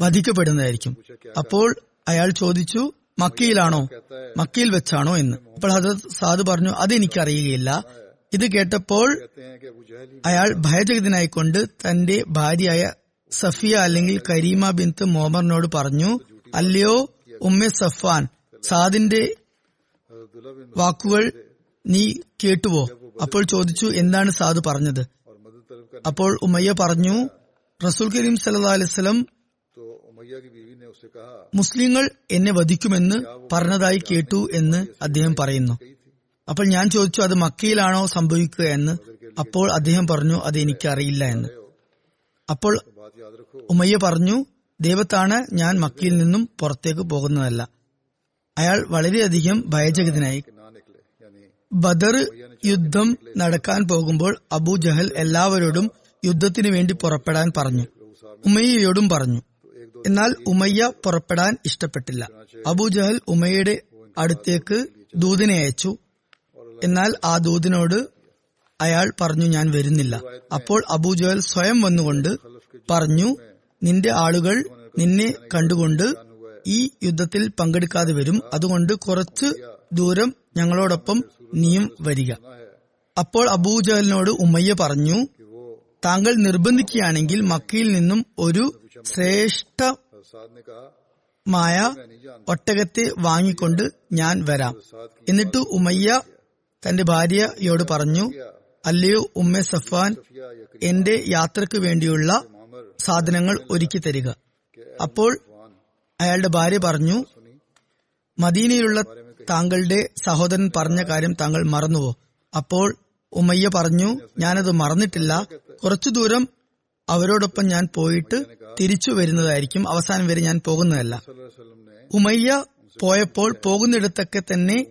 വധിക്കപ്പെടുന്നതായിരിക്കും. അപ്പോൾ അയാൾ ചോദിച്ചു മക്കയിലാണോ? മക്കയിൽ വെച്ചാണോ? എന്ന്. അപ്പോൾ ഹസരത് സാദ് പറഞ്ഞു അതെനിക്കറിയുകയില്ല. ഇത് കേട്ടപ്പോൾ അയാൾ ഭയചകിതനായിക്കൊണ്ട് തന്റെ ഭാര്യയായ സഫിയ അല്ലെങ്കിൽ കരീമ ബിന്ത് മോമറിനോട് പറഞ്ഞു അല്ലയോ ഉമ്മ സഫാൻ സാദിന്റെ വാക്കുകൾ നീ കേട്ടുവോ? അപ്പോൾ ചോദിച്ചു എന്താണ് സാധു പറഞ്ഞത്? അപ്പോൾ ഉമയ്യ പറഞ്ഞു റസൂൽ കരീം സല്ലാ അലൈസ്ലം മുസ്ലിങ്ങൾ എന്നെ വധിക്കുമെന്ന് പറഞ്ഞതായി കേട്ടു എന്ന് അദ്ദേഹം പറയുന്നു. അപ്പോൾ ഞാൻ ചോദിച്ചു അത് മക്കയിലാണോ സംഭവിക്കുക എന്ന്? അപ്പോൾ അദ്ദേഹം പറഞ്ഞു അത് എനിക്കറിയില്ല എന്ന്. അപ്പോൾ ഉമയ്യ പറഞ്ഞു ദൈവത്താണ് ഞാൻ മക്കയിൽ നിന്നും പുറത്തേക്ക് പോകുന്നതല്ല. അയാൾ വളരെയധികം ഭയചകിതനായി ബദർ യുദ്ധം നടക്കാൻ പോകുമ്പോൾ അബൂ ജഹൽ എല്ലാവരോടും യുദ്ധത്തിനു വേണ്ടി പുറപ്പെടാൻ പറഞ്ഞു. ഉമയ്യയോടും പറഞ്ഞു. എന്നാൽ ഉമയ്യ പുറപ്പെടാൻ ഇഷ്ടപ്പെട്ടില്ല. അബൂ ജഹൽ ഉമയ്യയുടെ അടുത്തേക്ക് ദൂതിനെ അയച്ചു. എന്നാൽ ആ ദൂതിനോട് അയാൾ പറഞ്ഞു ഞാൻ വരുന്നില്ല. അപ്പോൾ അബൂ ജഹൽ സ്വയം വന്നുകൊണ്ട് പറഞ്ഞു നിന്റെ ആളുകൾ നിന്നെ കണ്ടുകൊണ്ട് ഈ യുദ്ധത്തിൽ പങ്കെടുക്കാതെ വരും. അതുകൊണ്ട് കുറച്ച് ദൂരം ഞങ്ങളോടൊപ്പം നീയും വരിക. അപ്പോൾ അബൂജഹലിനോട് ഉമ്മയ്യ പറഞ്ഞു താങ്കൾ നിർബന്ധിക്കുകയാണെങ്കിൽ മക്കയിൽ നിന്നും ഒരു ശ്രേഷ്ഠ മായ ഒട്ടകത്തെ വാങ്ങിക്കൊണ്ട് ഞാൻ വരാം. എന്നിട്ട് ഉമ്മയ്യ തന്റെ ഭാര്യയോട് പറഞ്ഞു അല്ലയോ ഉമ്മ സഫാൻ എന്റെ യാത്രയ്ക്ക് വേണ്ടിയുള്ള സാധനങ്ങൾ ഒരുക്കി തരിക. അപ്പോൾ അയാളുടെ ഭാര്യ പറഞ്ഞു മദീനയിലുള്ള താങ്കളുടെ സഹോദരൻ പറഞ്ഞ കാര്യം താങ്കൾ മറന്നുവോ? അപ്പോൾ ഉമ്മയ്യ പറഞ്ഞു ഞാനത് മറന്നിട്ടില്ല. കുറച്ചു ദൂരം അവരോടൊപ്പം ഞാൻ പോയിട്ട് തിരിച്ചു വരുന്നതായിരിക്കും. അവസാനം വരെ ഞാൻ പോകുന്നതല്ല. ഉമയ്യ പോയപ്പോൾ പോകുന്നിടത്തൊക്കെ തന്നെ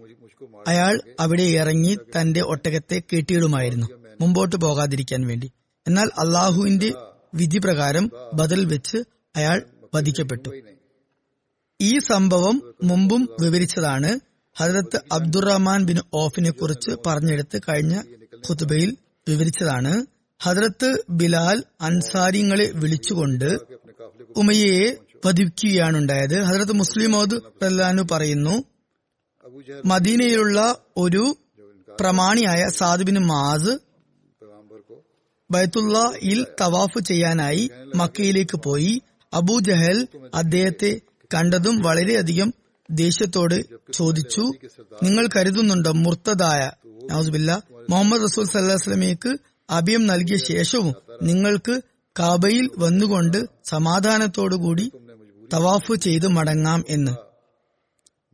അയാൾ അവിടെ ഇറങ്ങി തന്റെ ഒട്ടകത്തെ കെട്ടിയിടുമായിരുന്നു. മുമ്പോട്ട് പോകാതിരിക്കാൻ വേണ്ടി. എന്നാൽ അള്ളാഹുവിന്റെ വിധി പ്രകാരം ബദൽ വെച്ച് അയാൾ വധിക്കപ്പെട്ടു. ഈ സംഭവം മുമ്പും വിവരിച്ചതാണ്. ഹജരത്ത് അബ്ദുറഹ്മാൻ ബിൻ ഓഫിനെ കുറിച്ച് പറഞ്ഞെടുത്ത് കഴിഞ്ഞ ഖുതുബയിൽ വിവരിച്ചതാണ് ഹജരത്ത് ബിലാൽ അൻസാരിങ്ങളെ വിളിച്ചുകൊണ്ട് ഉമയെ പതിക്കുകയാണുണ്ടായത് ഹജരത്ത് മുസ്ലിം മോദ് പ്രഹ്ലാനു പറയുന്നു മദീനയിലുള്ള ഒരു പ്രമാണിയായ സാദുബിൻ മാസ് ബൈത്തുള്ളയിൽ തവാഫ് ചെയ്യാനായി മക്കയിലേക്ക് പോയി. അബൂജഹൽ അദ്ദേഹത്തെ കണ്ടതും വളരെയധികം ദേഷ്യത്തോട് ചോദിച്ചു നിങ്ങൾ കരുതുന്നുണ്ടോ മുർത്തതായ നൌസുബില്ല മുഹമ്മദ് റസൂൽ സല്ലാസ്ലമിക്ക് അഭയം നൽകിയ ശേഷവും നിങ്ങൾക്ക് കാബയിൽ വന്നുകൊണ്ട് സമാധാനത്തോടുകൂടി തവാഫ് ചെയ്തു മടങ്ങാം എന്ന്.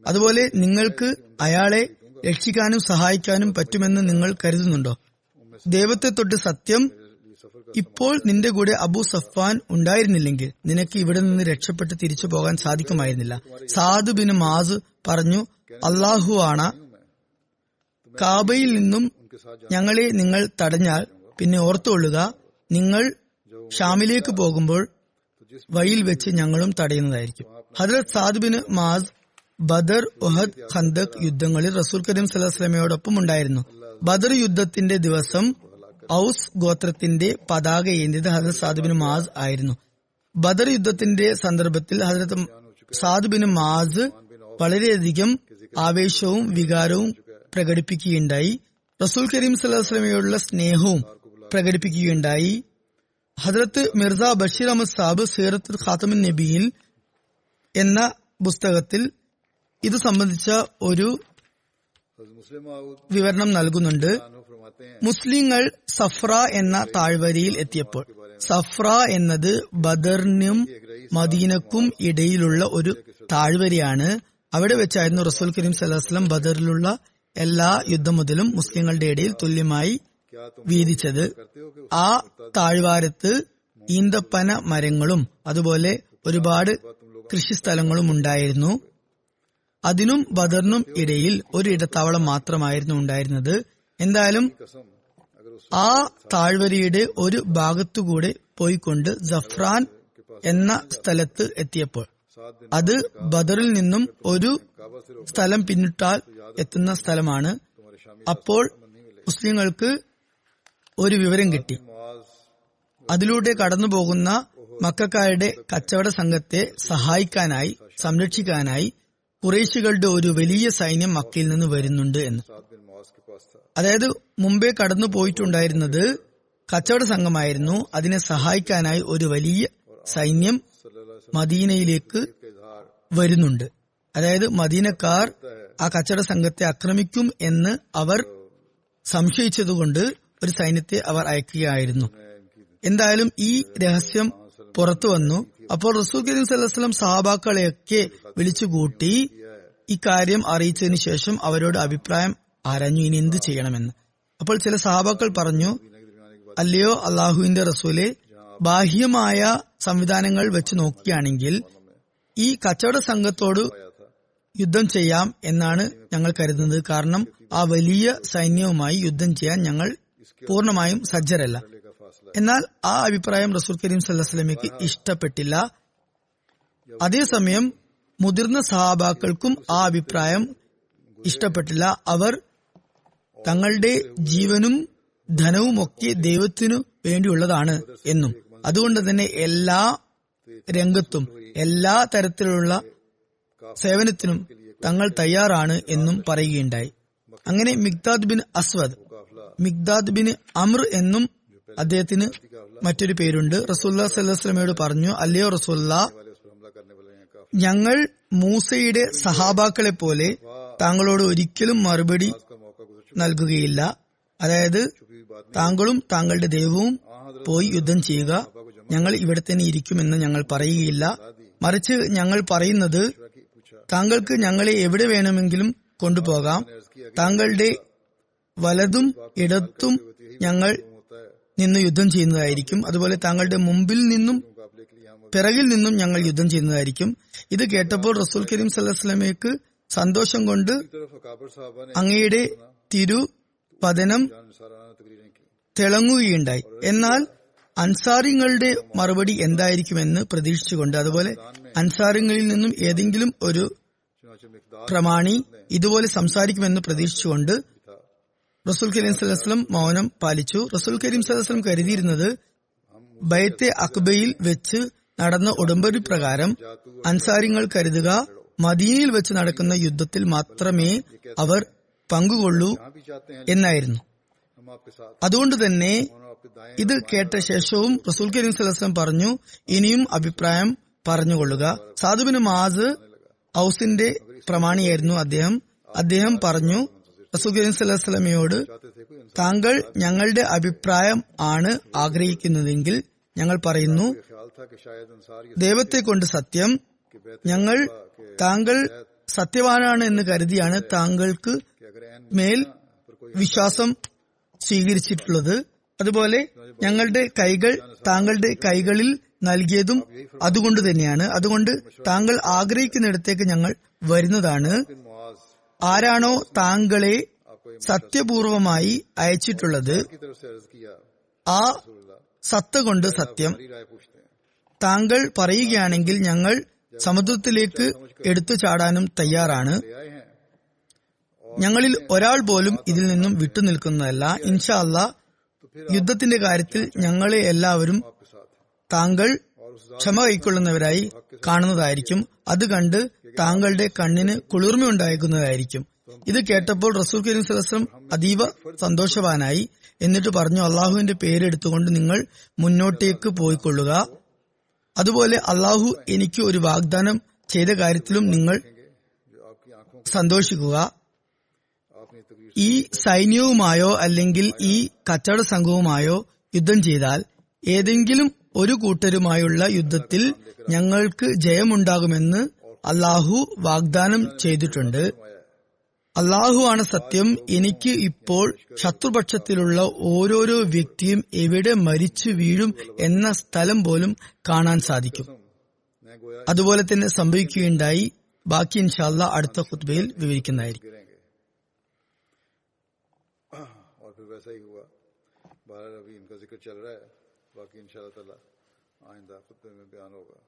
അതുപോലെ നിങ്ങൾക്ക് അയാളെ രക്ഷിക്കാനും സഹായിക്കാനും പറ്റുമെന്ന് നിങ്ങൾ കരുതുന്നുണ്ടോ? ദൈവത്തെ തൊട്ട് സത്യം ഇപ്പോൾ നിന്റെ കൂടെ അബു സഫാൻ ഉണ്ടായിരുന്നില്ലെങ്കിൽ നിനക്ക് ഇവിടെ നിന്ന് രക്ഷപ്പെട്ട് തിരിച്ചു പോകാൻ സാധിക്കുമായിരുന്നില്ല. സാദു ബിൻ മാസ് പറഞ്ഞു അള്ളാഹു ആണ്. കാബയിൽ നിന്നും ഞങ്ങളെ നിങ്ങൾ തടഞ്ഞാൽ പിന്നെ ഓർത്തുകൊള്ളുക നിങ്ങൾ ഷാമിലേക്ക് പോകുമ്പോൾ വഴിയിൽ വെച്ച് ഞങ്ങളും തടയുന്നതായിരിക്കും. ഹജറത് Saad bin Muaz Badr Uhud Khandaq യുദ്ധങ്ങളിൽ റസൂൽ കരീം സലഹ്സ്ലമയോടൊപ്പം ഉണ്ടായിരുന്നു. ബദർ യുദ്ധത്തിന്റെ ദിവസം ഔസ് ഗോത്രത്തിന്റെ പതാക ഏന്തിയത് ഹസരത് സാദുബിന് മാസ് ആയിരുന്നു. ബദർ യുദ്ധത്തിന്റെ സന്ദർഭത്തിൽ ഹസരത്ത് സാദുബിന് മാസ് വളരെയധികം ആവേശവും വികാരവും പ്രകടിപ്പിക്കുകയുണ്ടായി. റസൂൽ കരീം സല്ലാസ്ലമയോടുള്ള സ്നേഹവും പ്രകടിപ്പിക്കുകയുണ്ടായി. ഹജ്രത്ത് മിർസ ബഷീർ അഹമ്മദ് സാബ് സീറത്ത് ഖാത്തമിൻ നബിയിൽ എന്ന പുസ്തകത്തിൽ ഇത് സംബന്ധിച്ച ഒരു വിവരണം നൽകുന്നുണ്ട്. മുസ്ലിങ്ങൾ സഫ്ര എന്ന താഴ്വരയിൽ എത്തിയപ്പോൾ. സഫ്ര എന്നത് ബദറിനും മദീനക്കും ഇടയിലുള്ള ഒരു താഴ്വരയാണ്. അവിടെ വെച്ചായിരുന്നു റസൂൽ കരീം സലഹ്സ്ലം ബദറിലുള്ള എല്ലാ യുദ്ധം മുതലും മുസ്ലിങ്ങളുടെ ഇടയിൽ തുല്യമായി വീതിച്ചത്. ആ താഴ്വാരത്ത് ഈന്തപ്പന മരങ്ങളും അതുപോലെ ഒരുപാട് കൃഷിസ്ഥലങ്ങളും ഉണ്ടായിരുന്നു. അതിനും ബദറിനും ഇടയിൽ ഒരു ഇടത്താവളം മാത്രമായിരുന്നു ഉണ്ടായിരുന്നത്. എന്തായാലും ആ താഴ്വരയുടെ ഒരു ഭാഗത്തുകൂടെ പോയിക്കൊണ്ട് ജഫ്രാൻ എന്ന സ്ഥലത്ത് എത്തിയപ്പോൾ. അത് ബദറിൽ നിന്നും ഒരു സ്ഥലം പിന്നിട്ടാൽ എത്തുന്ന സ്ഥലമാണ്. അപ്പോൾ മുസ്ലിങ്ങൾക്ക് ഒരു വിവരം കിട്ടി. അതിലൂടെ കടന്നു പോകുന്ന മക്കാരുടെ കച്ചവട സംഘത്തെ സഹായിക്കാനായി സംരക്ഷിക്കാനായി കുറേശികളുടെ ഒരു വലിയ സൈന്യം മക്കയിൽ നിന്ന് വരുന്നുണ്ട് എന്ന്. അതായത് മുമ്പേ കടന്നു പോയിട്ടുണ്ടായിരുന്നത് കച്ചവട സംഘമായിരുന്നു. അതിനെ സഹായിക്കാനായി ഒരു വലിയ സൈന്യം മദീനയിലേക്ക് വരുന്നുണ്ട്. അതായത് മദീനക്കാർ ആ കച്ചവട സംഘത്തെ ആക്രമിക്കും എന്ന് അവർ സംശയിച്ചതുകൊണ്ട് ഒരു സൈന്യത്തെ അവർ അയക്കുകയായിരുന്നു. എന്തായാലും ഈ രഹസ്യം പുറത്തു വന്നു. അപ്പോൾ റസൂൽ കരീം സല്ലാസ്ലം സഹാബാക്കളെയൊക്കെ വിളിച്ചുകൂട്ടി ഇക്കാര്യം അറിയിച്ചതിന് ശേഷം അവരോട് അഭിപ്രായം ആരാഞ്ഞു ഇനി എന്ത് ചെയ്യണമെന്ന്. അപ്പോൾ ചില സഹാബാക്കൾ പറഞ്ഞു അല്ലയോ അള്ളാഹുവിന്റെ റസൂലെ ബാഹ്യമായ സംവിധാനങ്ങൾ വെച്ച് നോക്കുകയാണെങ്കിൽ ഈ കച്ചവട സംഘത്തോട് യുദ്ധം ചെയ്യാം എന്നാണ് ഞങ്ങൾ കരുതുന്നത്. കാരണം ആ വലിയ സൈന്യവുമായി യുദ്ധം ചെയ്യാൻ ഞങ്ങൾ പൂർണമായും സജ്ജരല്ല. എന്നാൽ ആ അഭിപ്രായം റസൂൽ കരീം സല്ലമിക്ക് ഇഷ്ടപ്പെട്ടില്ല. അതേസമയം മുതിർന്ന സഹാബാക്കൾക്കും ആ അഭിപ്രായം ഇഷ്ടപ്പെട്ടില്ല. അവർ തങ്ങളുടെ ജീവനും ധനവും ഒക്കെ ദൈവത്തിനു വേണ്ടിയുള്ളതാണ് എന്നും. അതുകൊണ്ട് തന്നെ എല്ലാ രംഗത്തും എല്ലാ തരത്തിലുള്ള സേവനത്തിനും തങ്ങൾ തയ്യാറാണ് എന്നും പറയുകയുണ്ടായി. അങ്ങനെ മിഗ്ദാദ് ബിൻ അസ്വദ് മിഗ്ദാദ് ബിൻ അമർ എന്നും അദ്ദേഹത്തിന് മറ്റൊരു പേരുണ്ട്. റസൂല്ലാ സല്ലാസ്ലമയോട് പറഞ്ഞു അല്ലയോ റസൂല്ല ഞങ്ങൾ മൂസയുടെ സഹാബാക്കളെ പോലെ താങ്കളോട് ഒരിക്കലും മറുപടി നൽകുകയില്ല. അതായത് താങ്കളും താങ്കളുടെ ദൈവവും പോയി യുദ്ധം ചെയ്യുക. ഞങ്ങൾ ഇവിടെ തന്നെ ഇരിക്കുമെന്ന് ഞങ്ങൾ പറയുകയില്ല. മറിച്ച് ഞങ്ങൾ പറയുന്നത് താങ്കൾക്ക് ഞങ്ങളെ എവിടെ വേണമെങ്കിലും കൊണ്ടുപോകാം. താങ്കളുടെ വലതും ഇടത്തും ഞങ്ങൾ നിന്ന് യുദ്ധം ചെയ്യുന്നതായിരിക്കും. അതുപോലെ താങ്കളുടെ മുമ്പിൽ നിന്നും പിറകിൽ നിന്നും ഞങ്ങൾ യുദ്ധം ചെയ്യുന്നതായിരിക്കും. ഇത് കേട്ടപ്പോൾ റസൂൽ കരീം സല്ലാസ്ലമേക്ക് സന്തോഷം കൊണ്ട് അങ്ങയുടെ തിരുപതനം തിളങ്ങുകയുണ്ടായി. എന്നാൽ അൻസാരിങ്ങളുടെ മറുപടി എന്തായിരിക്കുമെന്ന് പ്രതീക്ഷിച്ചുകൊണ്ട് അതുപോലെ അൻസാരങ്ങളിൽ നിന്നും ഏതെങ്കിലും ഒരു പ്രമാണി ഇതുപോലെ സംസാരിക്കുമെന്ന് പ്രതീക്ഷിച്ചുകൊണ്ട് റസൂൽ കരീം സലഹ്സ്ലം മൗനം പാലിച്ചു. റസൂൽ കരീം സലഹ്സ്ലം കരുതിയിരുന്നത് ബയത്തെ അക്ബയിൽ വെച്ച് നടന്ന ഉടമ്പടി പ്രകാരം അൻസാരിങ്ങൾ കരുതുക മദീനയിൽ വെച്ച് നടക്കുന്ന യുദ്ധത്തിൽ മാത്രമേ അവർ പങ്കുകൊള്ളൂ എന്നായിരുന്നു. അതുകൊണ്ട് തന്നെ ഇത് കേട്ട ശേഷവും റസൂൽ കരീം സലസ്ലം പറഞ്ഞു ഇനിയും അഭിപ്രായം പറഞ്ഞുകൊള്ളുക. സാധുബിന് മാസ് ഔസിന്റെ പ്രമാണിയായിരുന്നു അദ്ദേഹം. അദ്ദേഹം പറഞ്ഞു റസൂൽ കരീം സലഹസ്ലമയോട് താങ്കൾ ഞങ്ങളുടെ അഭിപ്രായം ആണ് ആഗ്രഹിക്കുന്നതെങ്കിൽ ഞങ്ങൾ പറയുന്നു ദൈവത്തെ കൊണ്ട് സത്യം ഞങ്ങൾ താങ്കൾ സത്യവാനാണ് എന്ന് കരുതിയാണ് താങ്കൾക്ക് മേൽ വിശ്വാസം സ്വീകരിച്ചിട്ടുള്ളത്. അതുപോലെ ഞങ്ങളുടെ കൈകൾ താങ്കളുടെ കൈകളിൽ നൽകിയതും അതുകൊണ്ട് തന്നെയാണ്. അതുകൊണ്ട് താങ്കൾ ആഗ്രഹിക്കുന്നിടത്തേക്ക് ഞങ്ങൾ വരുന്നതാണ്. ആരാണോ താങ്കളെ സത്യപൂർവമായി അയച്ചിട്ടുള്ളത് ആ സത്ത കൊണ്ട് സത്യം. താങ്കൾ പറയുകയാണെങ്കിൽ ഞങ്ങൾ സമുദ്രത്തിലേക്ക് എടുത്തു ചാടാനും തയ്യാറാണ്. ഞങ്ങളിൽ ഒരാൾ പോലും ഇതിൽ നിന്നും വിട്ടുനിൽക്കുന്നതല്ല ഇൻഷാ അല്ല യുദ്ധത്തിന്റെ കാര്യത്തിൽ ഞങ്ങളെ എല്ലാവരും താങ്കൾ ക്ഷമ കൈക്കൊള്ളുന്നവരായി കാണുന്നതായിരിക്കും. അത് കണ്ട് താങ്കളുടെ കണ്ണിന് കുളിർമയുണ്ടായിരിക്കുന്നതായിരിക്കും ഇത് കേട്ടപ്പോൾ റസൂൽ കരീം സലസ്ലം അതീവ സന്തോഷവാനായി. എന്നിട്ട് പറഞ്ഞു അള്ളാഹുവിന്റെ പേരെടുത്തുകൊണ്ട് നിങ്ങൾ മുന്നോട്ടേക്ക് പോയിക്കൊള്ളുക. അതുപോലെ അള്ളാഹു എനിക്ക് ഒരു വാഗ്ദാനം ചെയ്ത കാര്യത്തിലും നിങ്ങൾ സന്തോഷിക്കുക. ഈ സൈന്യവുമായോ അല്ലെങ്കിൽ ഈ കച്ചവട സംഘവുമായോ യുദ്ധം ചെയ്താൽ ഏതെങ്കിലും ഒരു കൂട്ടരുമായുള്ള യുദ്ധത്തിൽ ഞങ്ങൾക്ക് ജയമുണ്ടാകുമെന്ന് അള്ളാഹു വാഗ്ദാനം ചെയ്തിട്ടുണ്ട്. അള്ളാഹുവാണ് സത്യം. എനിക്ക് ഇപ്പോൾ ശത്രുപക്ഷത്തിലുള്ള ഓരോരോ വ്യക്തിയും എവിടെ മരിച്ചു വീഴും എന്ന സ്ഥലം പോലും കാണാൻ സാധിക്കും. അതുപോലെ തന്നെ സംഭവിക്കുകയുണ്ടായി. ബാക്കി ഇൻഷാല്ല അടുത്ത ഖുത്ബയിൽ വിവരിക്കുന്നതായിരിക്കും. کے چل رہا ہے، باقی ان شاء اللہ تعالیٰ آئندہ خطبے میں بیان ہوگا۔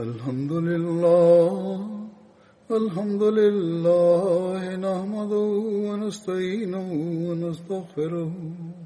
الحمد لله الحمد لله نحمده ونستعينه ونستغفره